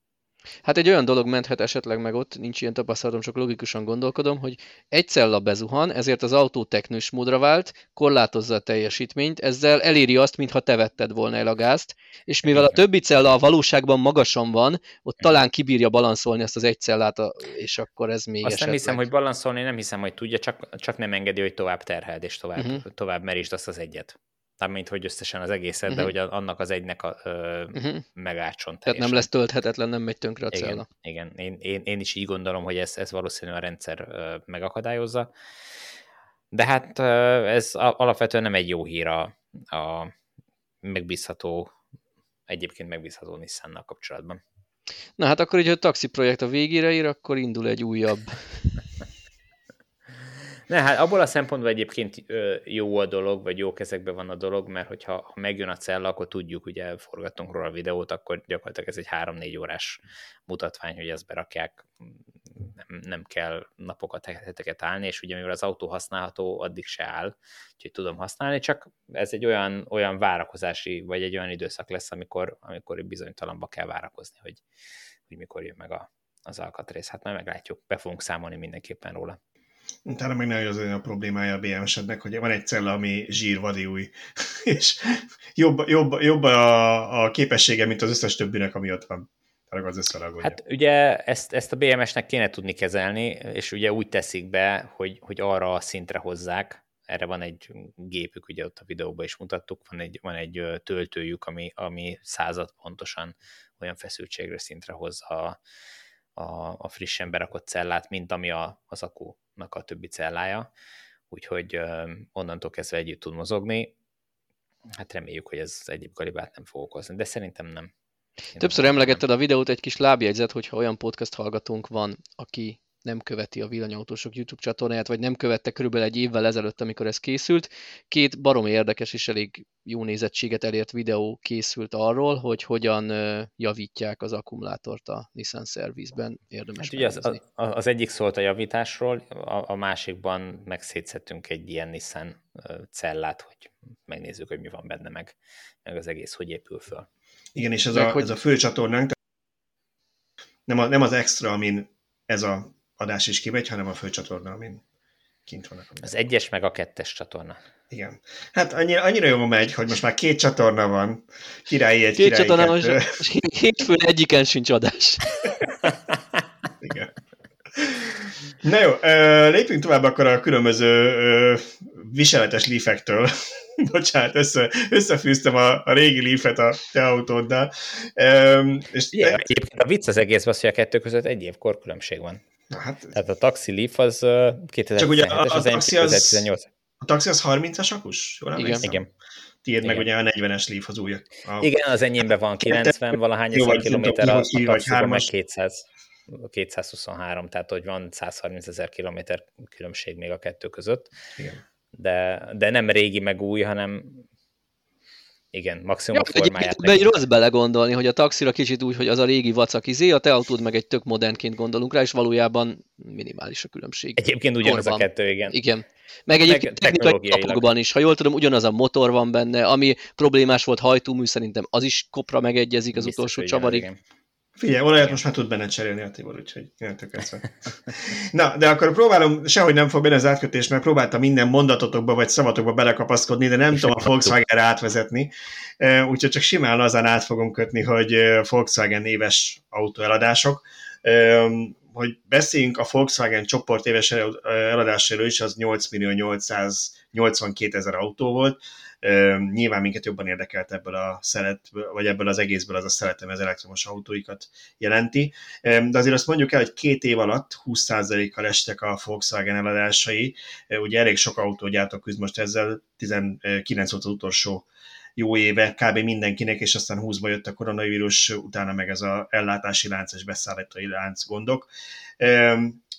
Hát egy olyan dolog menthet esetleg meg ott, nincs ilyen tapasztalatom, csak logikusan gondolkodom, hogy egy cella bezuhan, ezért az autó technős módra vált, korlátozza a teljesítményt, ezzel eléri azt, mintha te vetted volna el a gázt, és mivel a többi cella a valóságban magasan van, ott talán kibírja balanszolni ezt az egy cellát, és akkor ez még Azt esetleg... nem hiszem, hogy balanszolni, nem hiszem, hogy tudja, csak, csak nem engedi, hogy tovább terheld, és tovább, uh-huh. tovább merítsd azt az egyet nem mint hogy összesen az egészet, uh-huh. de mhm. hogy annak az egynek a, ö, uh-huh. megátson Tehát nem lesz tölthetetlen, nem megy tönkre a cella. Igen, igen. Én, én, én is így gondolom, hogy ez, ez valószínűleg a rendszer ö, megakadályozza. De hát ö, ez alapvetően nem egy jó hír a, a megbízható, egyébként megbízható Nissan-nal kapcsolatban. Na hát akkor, hogy a taxi projekt a végére ír, akkor indul egy újabb ne, hát abból a szempontból egyébként jó a dolog, vagy jó kezekben van a dolog, mert hogyha ha megjön a cella, akkor tudjuk, ugye forgattunk róla a videót, akkor gyakorlatilag ez egy 3-4 órás mutatvány, hogy ezt berakják, nem, nem kell napokat, heteket állni, és ugye mivel az autó használható, addig se áll, úgyhogy tudom használni, csak ez egy olyan, olyan várakozási, vagy egy olyan időszak lesz, amikor, amikor bizonytalanba kell várakozni, hogy, hogy mikor jön meg a, az alkatrész. Hát majd meglátjuk, be fogunk számolni mindenképpen róla. Utána meg nagyon az a problémája a BMS-ednek, hogy van egy cella, ami zsír új, és jobb, jobb, jobb a, a képessége, mint az összes többinek, ami ott van. Az összeragolja. Hát ugye ezt, ezt a BMS-nek kéne tudni kezelni, és ugye úgy teszik be, hogy, hogy arra a szintre hozzák, erre van egy gépük, ugye ott a videóban is mutattuk, van egy, van egy töltőjük, ami, ami század pontosan olyan feszültségre szintre hozza a, a, a frissen berakott cellát, mint ami a, az akunak a többi cellája, úgyhogy onnantól kezdve együtt tud mozogni. Hát reméljük, hogy ez egyéb galibát nem fog okozni, de szerintem nem. Én Többször emlegetted a videót, egy kis lábjegyzet, hogyha olyan podcast hallgatónk van, aki nem követi a villanyautósok YouTube csatornáját, vagy nem követte körülbelül egy évvel ezelőtt, amikor ez készült. Két baromi érdekes és elég jó nézettséget elért videó készült arról, hogy hogyan javítják az akkumulátort a Nissan Service-ben. Érdemes hát ugye az, az egyik szólt a javításról, a, a másikban megszétszettünk egy ilyen Nissan cellát, hogy megnézzük, hogy mi van benne, meg, meg az egész hogy épül föl. Igen, és ez, meg a, hogy... ez a fő csatornánk, nem, a, nem az extra, amin ez a adás is kimegy, hanem a főcsatorna, amin kint vannak. Az egyes meg a kettes csatorna. Igen. Hát annyira, annyira jól megy, hogy most már két csatorna van. Királyi egy, két királyi csatorna kettő. most hétfőn egyiken sincs adás. Igen. Na jó, lépjünk tovább akkor a különböző viseletes lífektől. Bocsánat, össze, összefűztem a, a régi lífet a te autóddal. és Igen, egyébként a vicc az egész az, hogy a kettő között egy év korkülönbség van. Na, hát, Tehát a Taxi Leaf az 2017-es, Csak ugye a, a, a, taxi az, a taxi az 30-as akus? Jól Igen. Igen. Tiéd meg ugye a 40-es Leaf az új. A... Igen, az enyémben van 90, valahány ezer kilométer, a, a taxiban meg 200. 223, tehát hogy van 130 ezer kilométer különbség még a kettő között. Igen. De, de nem régi meg új, hanem igen, maximum ja, formáját. Egy, egy rossz belegondolni, hogy a taxira kicsit úgy, hogy az a régi vacak izé, a te autód meg egy tök modernként gondolunk rá, és valójában minimális a különbség. Egyébként ugyanaz Korban. a kettő, igen. Igen. Meg egyébként technikai is, ha jól tudom, ugyanaz a motor van benne, ami problémás volt hajtómű, szerintem az is kopra megegyezik az Biztos, utolsó csavarig. Igen. Figyelj, olajat most már tud benne cserélni a Tibor, úgyhogy innentől Na, de akkor próbálom, sehogy nem fog benne az átkötés, mert próbáltam minden mondatotokba vagy szavatokba belekapaszkodni, de nem És tudom a volkswagen átvezetni, úgyhogy csak simán lazán át fogom kötni, hogy Volkswagen éves autóeladások. Hogy beszéljünk a Volkswagen csoport éves eladásáról is, az 8 millió 882 ezer autó volt, Nyilván minket jobban érdekelt ebből a szelet, vagy ebből az egészből az a szeletem az elektromos autóikat jelenti. De azért azt mondjuk el, hogy két év alatt 20%-kal estek a Volkswagen eladásai. Ugye elég sok autógyártó küzd most ezzel, 19 volt az utolsó jó éve kb. mindenkinek, és aztán 20-ba jött a koronavírus, utána meg ez a ellátási lánc és beszállítói lánc gondok.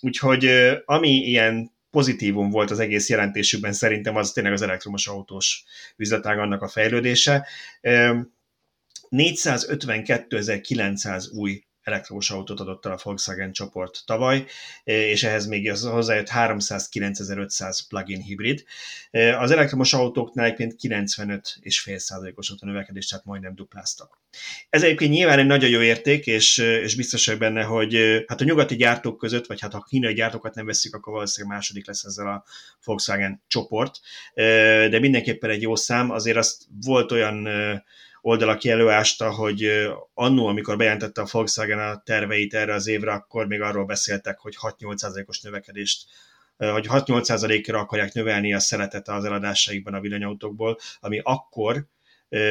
Úgyhogy ami ilyen pozitívum volt az egész jelentésükben szerintem az tényleg az elektromos autós üzletág annak a fejlődése. 452.900 új elektromos autót adott el a Volkswagen csoport tavaly, és ehhez még hozzájött 309.500 plug-in hibrid. Az elektromos autóknál egyébként 95,5%-os volt a növekedés, tehát majdnem dupláztak. Ez egyébként nyilván egy nagyon jó érték, és, és biztos vagyok benne, hogy hát a nyugati gyártók között, vagy hát ha kínai gyártókat nem veszik, akkor valószínűleg második lesz ezzel a Volkswagen csoport, de mindenképpen egy jó szám, azért azt volt olyan oldal, aki előásta, hogy annó, amikor bejelentette a Volkswagen a terveit erre az évre, akkor még arról beszéltek, hogy 6-8%-os növekedést hogy 6-8%-ra akarják növelni a szeretet az eladásaikban a villanyautókból, ami akkor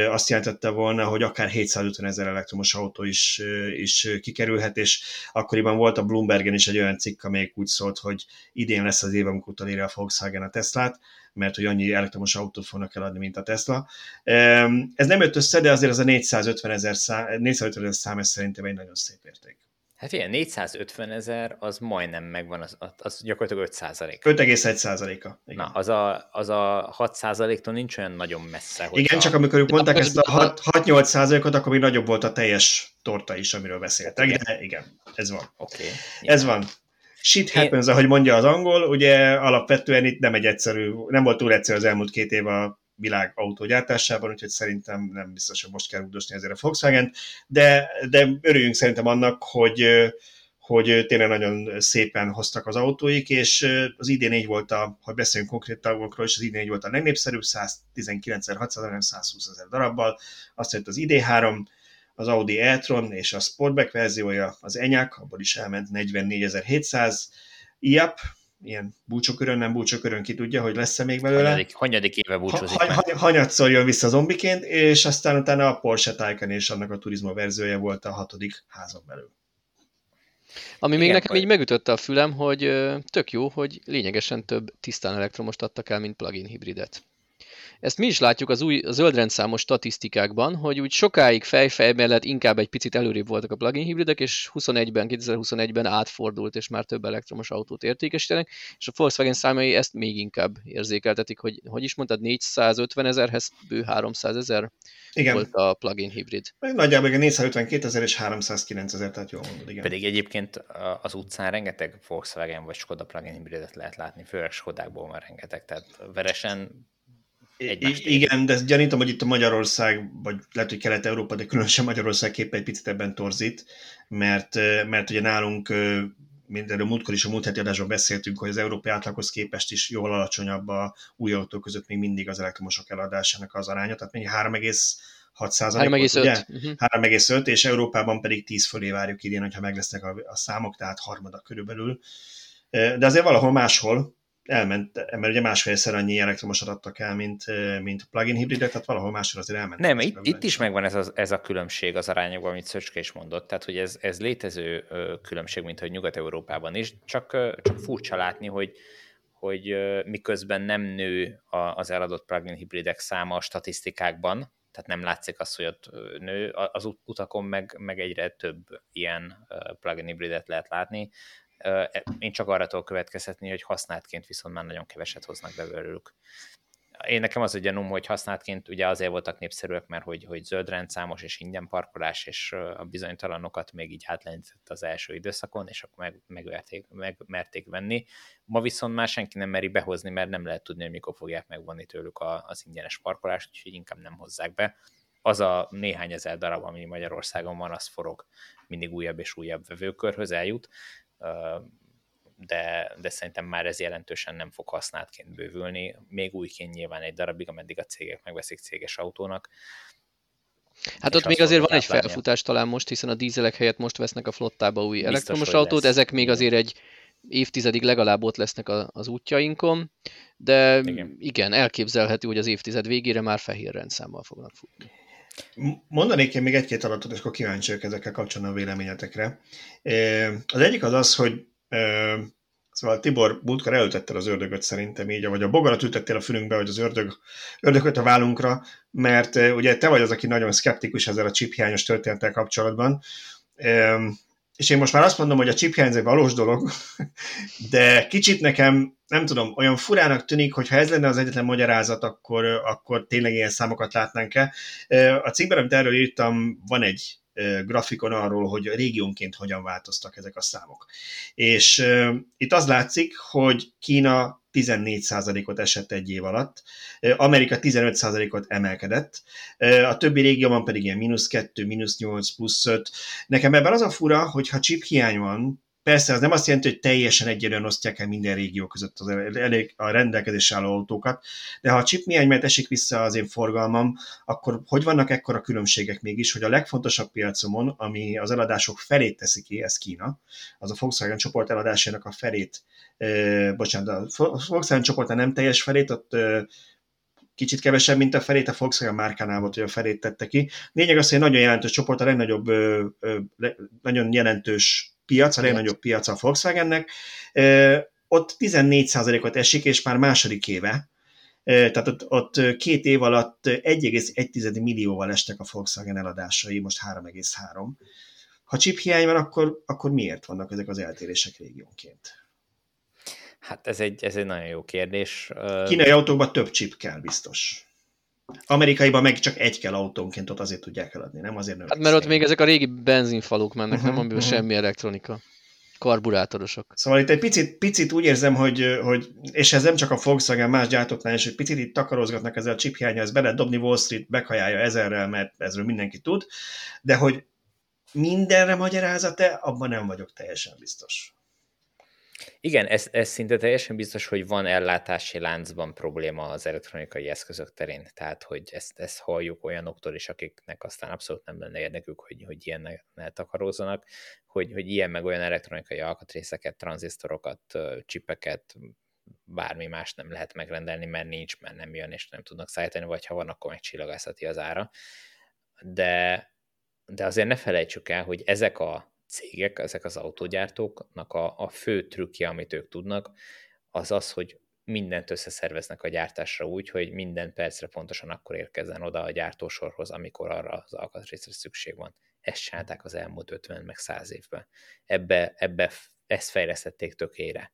azt jelentette volna, hogy akár 750 ezer elektromos autó is, is kikerülhet, és akkoriban volt a Bloombergen is egy olyan cikk, amelyik úgy szólt, hogy idén lesz az év, amikor utolérje a Volkswagen a Teslát, mert hogy annyi elektromos autót fognak eladni, mint a Tesla. Ez nem jött össze, de azért az a 450 ezer szám, 450 ezer szám, ez szerintem egy nagyon szép érték. Hát ilyen 450 ezer, az majdnem megvan, az, az gyakorlatilag 5 százalék. 5,1 százaléka. Na, az a, az a 6 százaléktól nincs olyan nagyon messze. Hogyha... Igen, csak amikor ők mondták ezt a 6-8 százalékot, akkor még nagyobb volt a teljes torta is, amiről beszéltek, igen. de igen, ez van. Okay. Ez van. Shit happens, Én... ahogy mondja az angol, ugye alapvetően itt nem egy egyszerű, nem volt túl egyszerű az elmúlt két év a világ autógyártásában, úgyhogy szerintem nem biztos, hogy most kell rúdosni ezért a Volkswagen, de, de örüljünk szerintem annak, hogy, hogy tényleg nagyon szépen hoztak az autóik, és az idén így volt a, ha beszélünk konkrét tagokról, és az idén így volt a legnépszerűbb, 119.600, nem 120 ezer darabbal, azt jött az ID3, az Audi e-tron és a Sportback verziója, az Enyaq, abból is elment 44.700, IAP, ilyen búcsókörön, nem búcsókörön, ki tudja, hogy lesz-e még belőle. Hanyadik, hanyadik éve búcsúzik ha, ha, Hanyatszor jön vissza zombiként, és aztán utána a Porsche Taycan és annak a Turismo verziója volt a hatodik házon belül. Ami még Igen, nekem így megütötte a fülem, hogy tök jó, hogy lényegesen több tisztán elektromost adtak el, mint plug-in hibridet. Ezt mi is látjuk az új zöldrendszámos statisztikákban, hogy úgy sokáig fejfej mellett inkább egy picit előrébb voltak a plug-in hibridek, és 21-ben, 2021-ben átfordult, és már több elektromos autót értékesítenek, és a Volkswagen számai ezt még inkább érzékeltetik, hogy hogy is mondtad, 450 ezerhez bő 300 ezer igen. volt a plug-in hibrid. Nagyjából 452 ezer és 309 ezer, tehát jól mondod, igen. Pedig egyébként az utcán rengeteg Volkswagen vagy Skoda plug-in hibridet lehet látni, főleg Skodákból van rengeteg, tehát veresen egymást Igen, de gyanítom, hogy itt a Magyarország, vagy lehet, hogy Kelet-Európa, de különösen Magyarország képe egy picit ebben torzít, mert, mert ugye nálunk mint erről múltkor is a múlt heti adásban beszéltünk, hogy az európai átlaghoz képest is jól alacsonyabb a új autók között még mindig az elektromosok eladásának az aránya, tehát mennyi 3,6 százalék, ugye? Uh-huh. 3,5, és Európában pedig 10 fölé várjuk idén, hogyha meg lesznek a, a számok, tehát harmada körülbelül. De azért valahol máshol, elment, mert ugye másfélszer annyi elektromosat adtak el, mint, mint plug-in hibridek, tehát valahol máshol azért elment. Nem, itt, itt is megvan ez a, ez a különbség az arányokban, amit Szöcske is mondott, tehát hogy ez, ez létező különbség, mint hogy Nyugat-Európában is, csak, csak furcsa látni, hogy, hogy miközben nem nő az eladott plug-in hibridek száma a statisztikákban, tehát nem látszik az, hogy ott nő, az utakon meg, meg egyre több ilyen plug-in hibridet lehet látni, én csak arra tudok következhetni, hogy használtként viszont már nagyon keveset hoznak be belőlük. Én nekem az a gyanúm, hogy használtként ugye azért voltak népszerűek, mert hogy, hogy zöld rendszámos és ingyen parkolás, és a bizonytalanokat még így átlendített az első időszakon, és akkor meg, megverték, megmerték venni. Ma viszont már senki nem meri behozni, mert nem lehet tudni, hogy mikor fogják megvonni tőlük a, az ingyenes parkolást, úgyhogy inkább nem hozzák be. Az a néhány ezer darab, ami Magyarországon van, az forog mindig újabb és újabb vevőkörhöz eljut, de, de szerintem már ez jelentősen nem fog használtként bővülni, még újként nyilván egy darabig, ameddig a cégek megveszik céges autónak. Hát ott még azért van egy felfutás talán most, hiszen a dízelek helyett most vesznek a flottába új Biztos, elektromos autót, lesz. ezek még azért egy évtizedig legalább ott lesznek az útjainkon, de igen. igen, elképzelhető, hogy az évtized végére már fehér rendszámmal fognak futni. Mondanék én még egy-két adatot, és akkor kíváncsi vagyok ezekkel kapcsolatban a véleményetekre. Az egyik az az, hogy Szóval Tibor múltkor elültettél az ördögöt szerintem így, vagy a bogarat ültettél a fülünkbe, vagy az ördög, ördögöt a vállunkra, mert ugye te vagy az, aki nagyon szkeptikus ezzel a csiphiányos történettel kapcsolatban. És én most már azt mondom, hogy a chip egy valós dolog, de kicsit nekem, nem tudom, olyan furának tűnik, hogy ha ez lenne az egyetlen magyarázat, akkor, akkor tényleg ilyen számokat látnánk-e. A cikkben, amit erről írtam, van egy grafikon arról, hogy régiónként hogyan változtak ezek a számok. És itt az látszik, hogy Kína 14%-ot esett egy év alatt, Amerika 15%-ot emelkedett, a többi régióban pedig ilyen mínusz 2, mínusz 8, plusz 5. Nekem ebben az a fura, hogy ha chip hiány van, Persze, az nem azt jelenti, hogy teljesen egyenlően osztják el minden régió között az elég a rendelkezés álló autókat, de ha a chip esik vissza az én forgalmam, akkor hogy vannak ekkora különbségek mégis, hogy a legfontosabb piacomon, ami az eladások felét teszi ki, ez Kína, az a Volkswagen csoport eladásának a felét, eh, bocsánat, a Volkswagen csoport nem teljes felét, ott eh, kicsit kevesebb, mint a felét, a Volkswagen márkánál volt, hogy a felét tette ki. Lényeg az, hogy egy nagyon jelentős csoport, a legnagyobb, nagyon jelentős piac, a legnagyobb piac a Volkswagennek, ott 14%-ot esik, és már második éve, tehát ott, ott két év alatt 1,1 millióval estek a Volkswagen eladásai, most 3,3. Ha chip hiány van, akkor, akkor miért vannak ezek az eltérések régiónként? Hát ez egy, ez egy nagyon jó kérdés. Kínai autókban több chip kell, biztos. Amerikaiban meg csak egy kell autónként, ott azért tudják eladni, nem azért nem. Hát mert ott még ezek a régi benzinfaluk mennek, uh-huh, nem amiben uh-huh. semmi elektronika. Karburátorosok. Szóval itt egy picit, picit úgy érzem, hogy, hogy, és ez nem csak a Volkswagen más gyártóknál is, hogy picit itt takarozgatnak ezzel a chip hiánya, ezt be lehet dobni Wall Street, bekajálja ezerrel, mert ezről mindenki tud, de hogy mindenre magyarázat-e, abban nem vagyok teljesen biztos. Igen, ez, ez szinte teljesen biztos, hogy van ellátási láncban probléma az elektronikai eszközök terén. Tehát, hogy ezt, ezt halljuk olyanoktól is, akiknek aztán abszolút nem lenne érdekük, hogy, hogy ilyen ne takarózzanak, hogy, hogy ilyen meg olyan elektronikai alkatrészeket, tranzisztorokat, csipeket, bármi más nem lehet megrendelni, mert nincs, mert nem jön, és nem tudnak szállítani, vagy ha van, akkor meg csillagászati az ára. De, de azért ne felejtsük el, hogy ezek a cégek, ezek az autógyártóknak a, a fő trükkje, amit ők tudnak, az az, hogy mindent összeszerveznek a gyártásra úgy, hogy minden percre pontosan akkor érkezzen oda a gyártósorhoz, amikor arra az alkatrészre szükség van. Ezt csinálták az elmúlt 50 meg 100 évben. Ebbe, ebbe ezt fejlesztették tökére.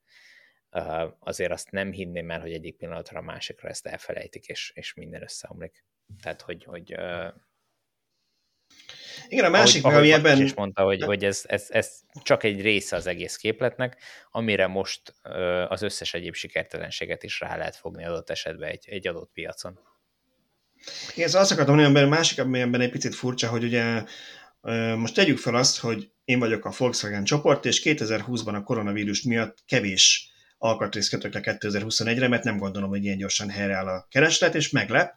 Azért azt nem hinném el, hogy egyik pillanatra a másikra ezt elfelejtik, és, és minden összeomlik. Tehát, hogy, hogy igen, a másik, ahogy, ami ebben... is mondta, hogy, hogy ez, ez, ez csak egy része az egész képletnek, amire most az összes egyéb sikertelenséget is rá lehet fogni adott esetben egy, egy adott piacon. Igen, szóval azt akartam mondani, a másik, ami ebben egy picit furcsa, hogy ugye most tegyük fel azt, hogy én vagyok a Volkswagen csoport, és 2020-ban a koronavírus miatt kevés alkatrészt kötök le 2021-re, mert nem gondolom, hogy ilyen gyorsan helyreáll a kereslet, és meglep,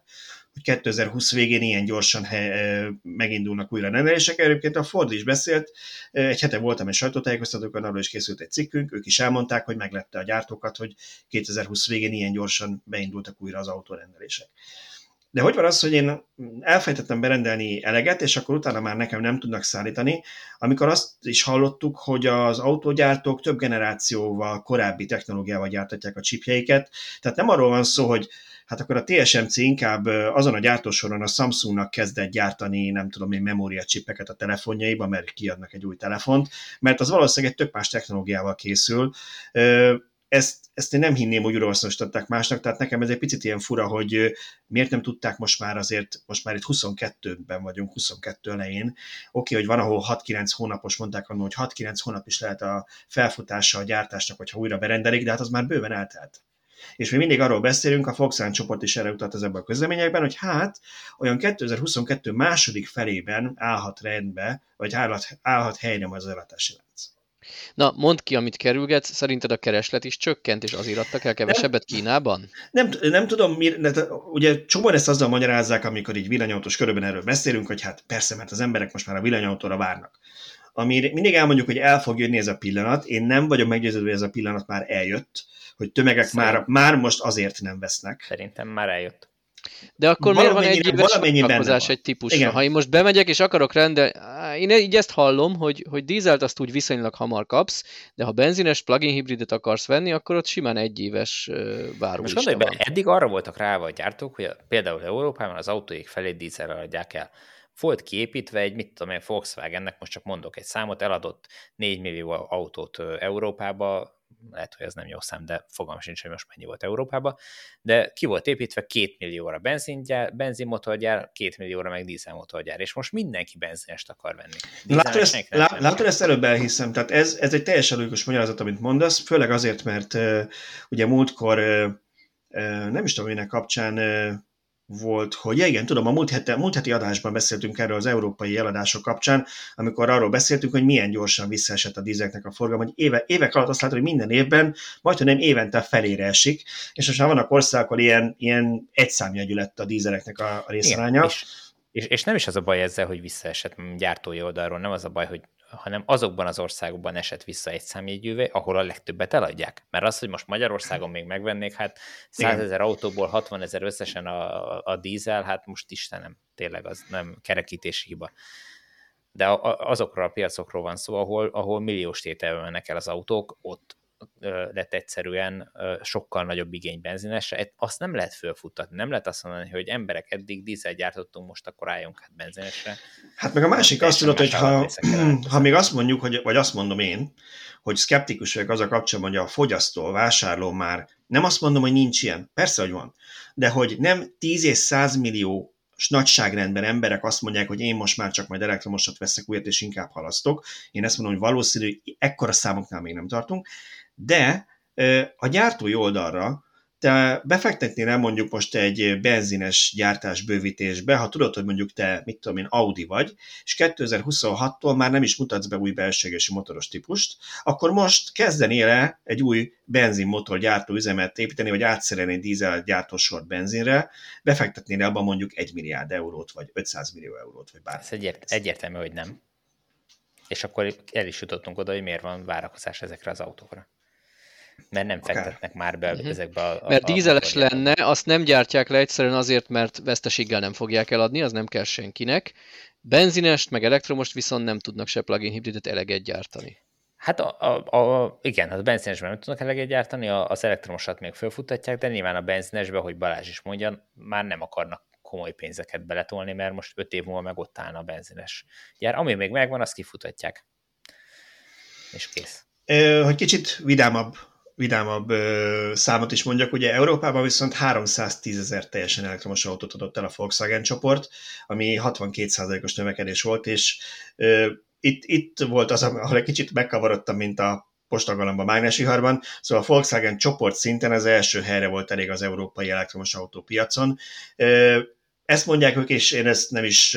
hogy 2020 végén ilyen gyorsan he, megindulnak újra rendelések. Egyébként a Ford is beszélt, egy hete voltam egy sajtótájékoztatókon, arról is készült egy cikkünk, ők is elmondták, hogy meglepte a gyártókat, hogy 2020 végén ilyen gyorsan beindultak újra az autórendelések. De hogy van az, hogy én elfejtettem berendelni eleget, és akkor utána már nekem nem tudnak szállítani, amikor azt is hallottuk, hogy az autógyártók több generációval korábbi technológiával gyártatják a csipjeiket. Tehát nem arról van szó, hogy hát akkor a TSMC inkább azon a gyártósoron a Samsungnak kezdett gyártani, nem tudom én, memóriacsipeket a telefonjaiba, mert kiadnak egy új telefont, mert az valószínűleg egy tök más technológiával készül. Ezt, ezt én nem hinném, hogy újrahasznosították másnak, tehát nekem ez egy picit ilyen fura, hogy miért nem tudták most már azért, most már itt 22-ben vagyunk, 22 elején. Oké, okay, hogy van, ahol 6-9 hónapos, mondták annól, hogy 6-9 hónap is lehet a felfutása a gyártásnak, hogyha újra berendelik, de hát az már bőven eltelt. És mi mindig arról beszélünk, a Volkswagen csoport is erre utalt az ebben a közleményekben, hogy hát olyan 2022 második felében állhat rendbe, vagy állhat, állhat helyre az ellátási lánc. Na, mondd ki, amit kerülgetsz, szerinted a kereslet is csökkent, és azért adtak el kevesebbet Kínában? Nem, nem tudom, mi, de, ugye csomóan ezt azzal magyarázzák, amikor így villanyautós körülben erről beszélünk, hogy hát persze, mert az emberek most már a villanyautóra várnak. Ami mindig elmondjuk, hogy el fog jönni ez a pillanat, én nem vagyok meggyőződve, hogy ez a pillanat már eljött, hogy tömegek már, már most azért nem vesznek. Szerintem már eljött. De akkor miért van egy éves egy típusra? Ha én most bemegyek és akarok rendelni, én így ezt hallom, hogy, hogy dízelt azt úgy viszonylag hamar kapsz, de ha benzines plug-in hibridet akarsz venni, akkor ott simán egy éves váró Most gondolj be, eddig arra voltak rá a gyártók, hogy például Európában az autóik felé dízelre adják el. Volt kiépítve egy, mit tudom én, Volkswagennek, most csak mondok egy számot, eladott 4 millió autót Európába, lehet, hogy ez nem jó szám, de fogalmam sincs, hogy most mennyi volt Európában, de ki volt építve? Két millióra benzingyár, benzinmotorgyár, két millióra meg dízelmotorgyár, és most mindenki benzinest akar venni. Látod ezt, lá, látod ezt előbb elhiszem, tehát ez, ez egy teljesen logikus magyarázat, amit mondasz, főleg azért, mert uh, ugye múltkor uh, uh, nem is tudom, minek kapcsán uh, volt, hogy ja igen, tudom, a múlt, hete, múlt heti adásban beszéltünk erről az európai eladások kapcsán, amikor arról beszéltünk, hogy milyen gyorsan visszaesett a dízeknek a forgalom, hogy éve, évek alatt azt látod, hogy minden évben, majd nem évente felére esik, és most már vannak országok, ahol ilyen, ilyen egyszámjegyű lett a dízeleknek a, a részaránya. És, és, és nem is az a baj ezzel, hogy visszaesett gyártói oldalról, nem az a baj, hogy hanem azokban az országokban esett vissza egy számjegyűvé, ahol a legtöbbet eladják. Mert az, hogy most Magyarországon még megvennék, hát 100 ezer autóból 60 ezer összesen a, a dízel, hát most Istenem, tényleg az nem kerekítési hiba. De azokról a piacokról van szó, ahol, ahol milliós tételben mennek el az autók, ott lett egyszerűen sokkal nagyobb igény benzinesre, azt nem lehet fölfuttatni, nem lehet azt mondani, hogy emberek eddig dízel gyártottunk, most akkor álljunk hát benzinesre. Hát meg a másik azt tudod, hogy ha, ha még azt mondjuk, hogy, vagy azt mondom én, hogy szkeptikus vagyok az a kapcsolatban, hogy a fogyasztó, a vásárló már, nem azt mondom, hogy nincs ilyen, persze, hogy van, de hogy nem 10 és 100 millió nagyságrendben emberek azt mondják, hogy én most már csak majd elektromosat veszek újat, és inkább halasztok. Én ezt mondom, hogy valószínű, hogy ekkora számoknál még nem tartunk, de a gyártói oldalra te befektetnél el mondjuk most egy benzines gyártás bővítésbe, ha tudod, hogy mondjuk te, mit tudom én, Audi vagy, és 2026-tól már nem is mutatsz be új belségesi motoros típust, akkor most kezdenél el egy új benzinmotor gyártó üzemet építeni, vagy átszerelni dízel gyártósort benzinre, befektetnél abban mondjuk 1 milliárd eurót, vagy 500 millió eurót, vagy bármi. Ez egyért, egyértelmű, hogy nem. És akkor el is jutottunk oda, hogy miért van várakozás ezekre az autókra. Mert nem Akár. fektetnek már be uh-huh. ezekbe a... Mert a dízeles lenne, azt nem gyártják le egyszerűen azért, mert veszteséggel nem fogják eladni, az nem kell senkinek. Benzinest, meg elektromost viszont nem tudnak se plug-in hibridet eleget gyártani. Hát a, a, a, igen, hát a benzinesben nem tudnak eleget gyártani, az elektromosat még fölfutatják, de nyilván a benzinesbe, hogy Balázs is mondja, már nem akarnak komoly pénzeket beletolni, mert most öt év múlva meg ott állna a benzines gyár. Ami még megvan, azt kifutatják. És kész. Hogy kicsit vidámabb vidámabb ö, számot is mondjak, ugye Európában viszont 310 ezer teljesen elektromos autót adott el a Volkswagen csoport, ami 62%-os növekedés volt, és ö, itt, itt volt az, ahol egy kicsit megkavarodtam, mint a postagalomba mágnesviharban, szóval a Volkswagen csoport szinten az első helyre volt elég az európai elektromos autópiacon. Ezt mondják ők, és én ezt nem is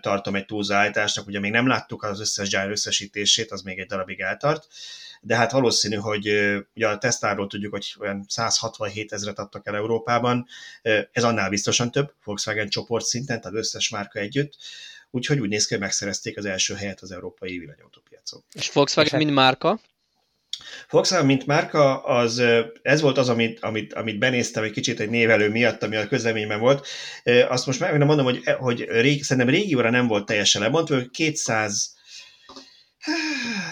tartom egy túlzállításnak, ugye még nem láttuk az összes gyár összesítését, az még egy darabig eltart, de hát valószínű, hogy ugye a Tesláról tudjuk, hogy olyan 167 ezeret adtak el Európában, ez annál biztosan több, Volkswagen csoport szinten, tehát összes márka együtt, úgyhogy úgy néz ki, hogy megszerezték az első helyet az európai villanyautópiacon. És Volkswagen és mint márka? Volkswagen, mint márka, az, ez volt az, amit, amit, amit benéztem egy kicsit egy névelő miatt, ami a közleményben volt. Azt most meg mondom, hogy, hogy rég, szerintem régióra nem volt teljesen lemondva, 200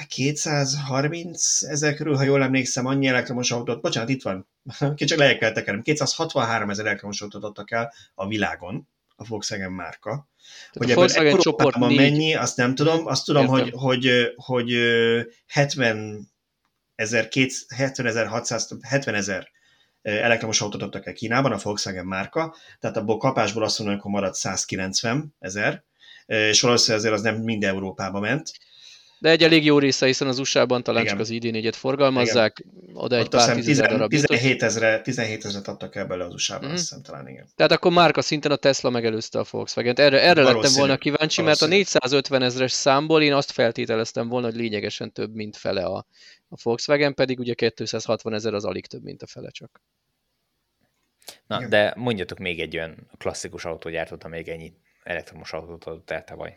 230 ezer körül, ha jól emlékszem, annyi elektromos autót, bocsánat, itt van, kicsit lejjebb kell tekerem, 263 ezer elektromos autót adtak el a világon, a Volkswagen márka. Tehát hogy a Volkswagen csoportban mennyi, azt nem tudom, azt tudom, hogy, hogy, hogy 70 ezer, 70 ezer 600, 70 ezer elektromos autót adtak el Kínában, a Volkswagen márka, tehát abból kapásból azt mondom, hogy maradt 190 ezer, és valószínűleg azért az nem mind Európába ment. De egy elég jó része, hiszen az USA-ban talán Igen. csak az ID4-et forgalmazzák, igen. oda egy Ott pár tízezer darab 17 ezre, 17 ezret adtak el bele az USA-ban, mm. azt hiszem talán igen. Tehát akkor márka szinten a Tesla megelőzte a Volkswagen-t. Erre, erre lettem volna kíváncsi, mert a 450 ezres számból én azt feltételeztem volna, hogy lényegesen több, mint fele a, a Volkswagen, pedig ugye 260 ezer az alig több, mint a fele csak. Na, Igen. de mondjatok még egy olyan klasszikus autógyártót, amelyik ennyi elektromos autót adott el tavaly.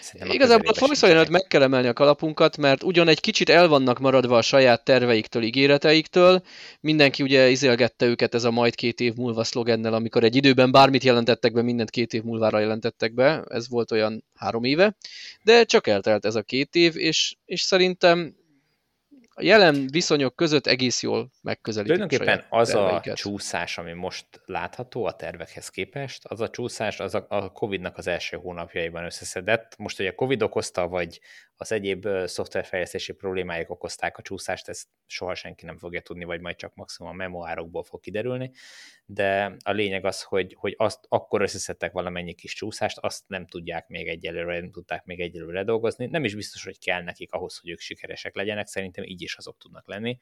Szerintem Igazából a volkswagen meg kell emelni a kalapunkat, mert ugyan egy kicsit el vannak maradva a saját terveiktől, ígéreteiktől, mindenki ugye izélgette őket ez a majd két év múlva szlogennel, amikor egy időben bármit jelentettek be, mindent két év múlvára jelentettek be, ez volt olyan három éve, de csak eltelt ez a két év, és, és szerintem a jelen viszonyok között egész jól megközelítik Tulajdonképpen az terveiket. a csúszás, ami most látható a tervekhez képest, az a csúszás az a, a Covid-nak az első hónapjaiban összeszedett. Most, hogy a Covid okozta, vagy az egyéb szoftverfejlesztési problémáik okozták a csúszást, ezt soha senki nem fogja tudni, vagy majd csak maximum a memoárokból fog kiderülni, de a lényeg az, hogy, hogy azt akkor összeszedtek valamennyi kis csúszást, azt nem tudják még egyelőre, nem tudták még egyelőre dolgozni, nem is biztos, hogy kell nekik ahhoz, hogy ők sikeresek legyenek, szerintem így is azok tudnak lenni,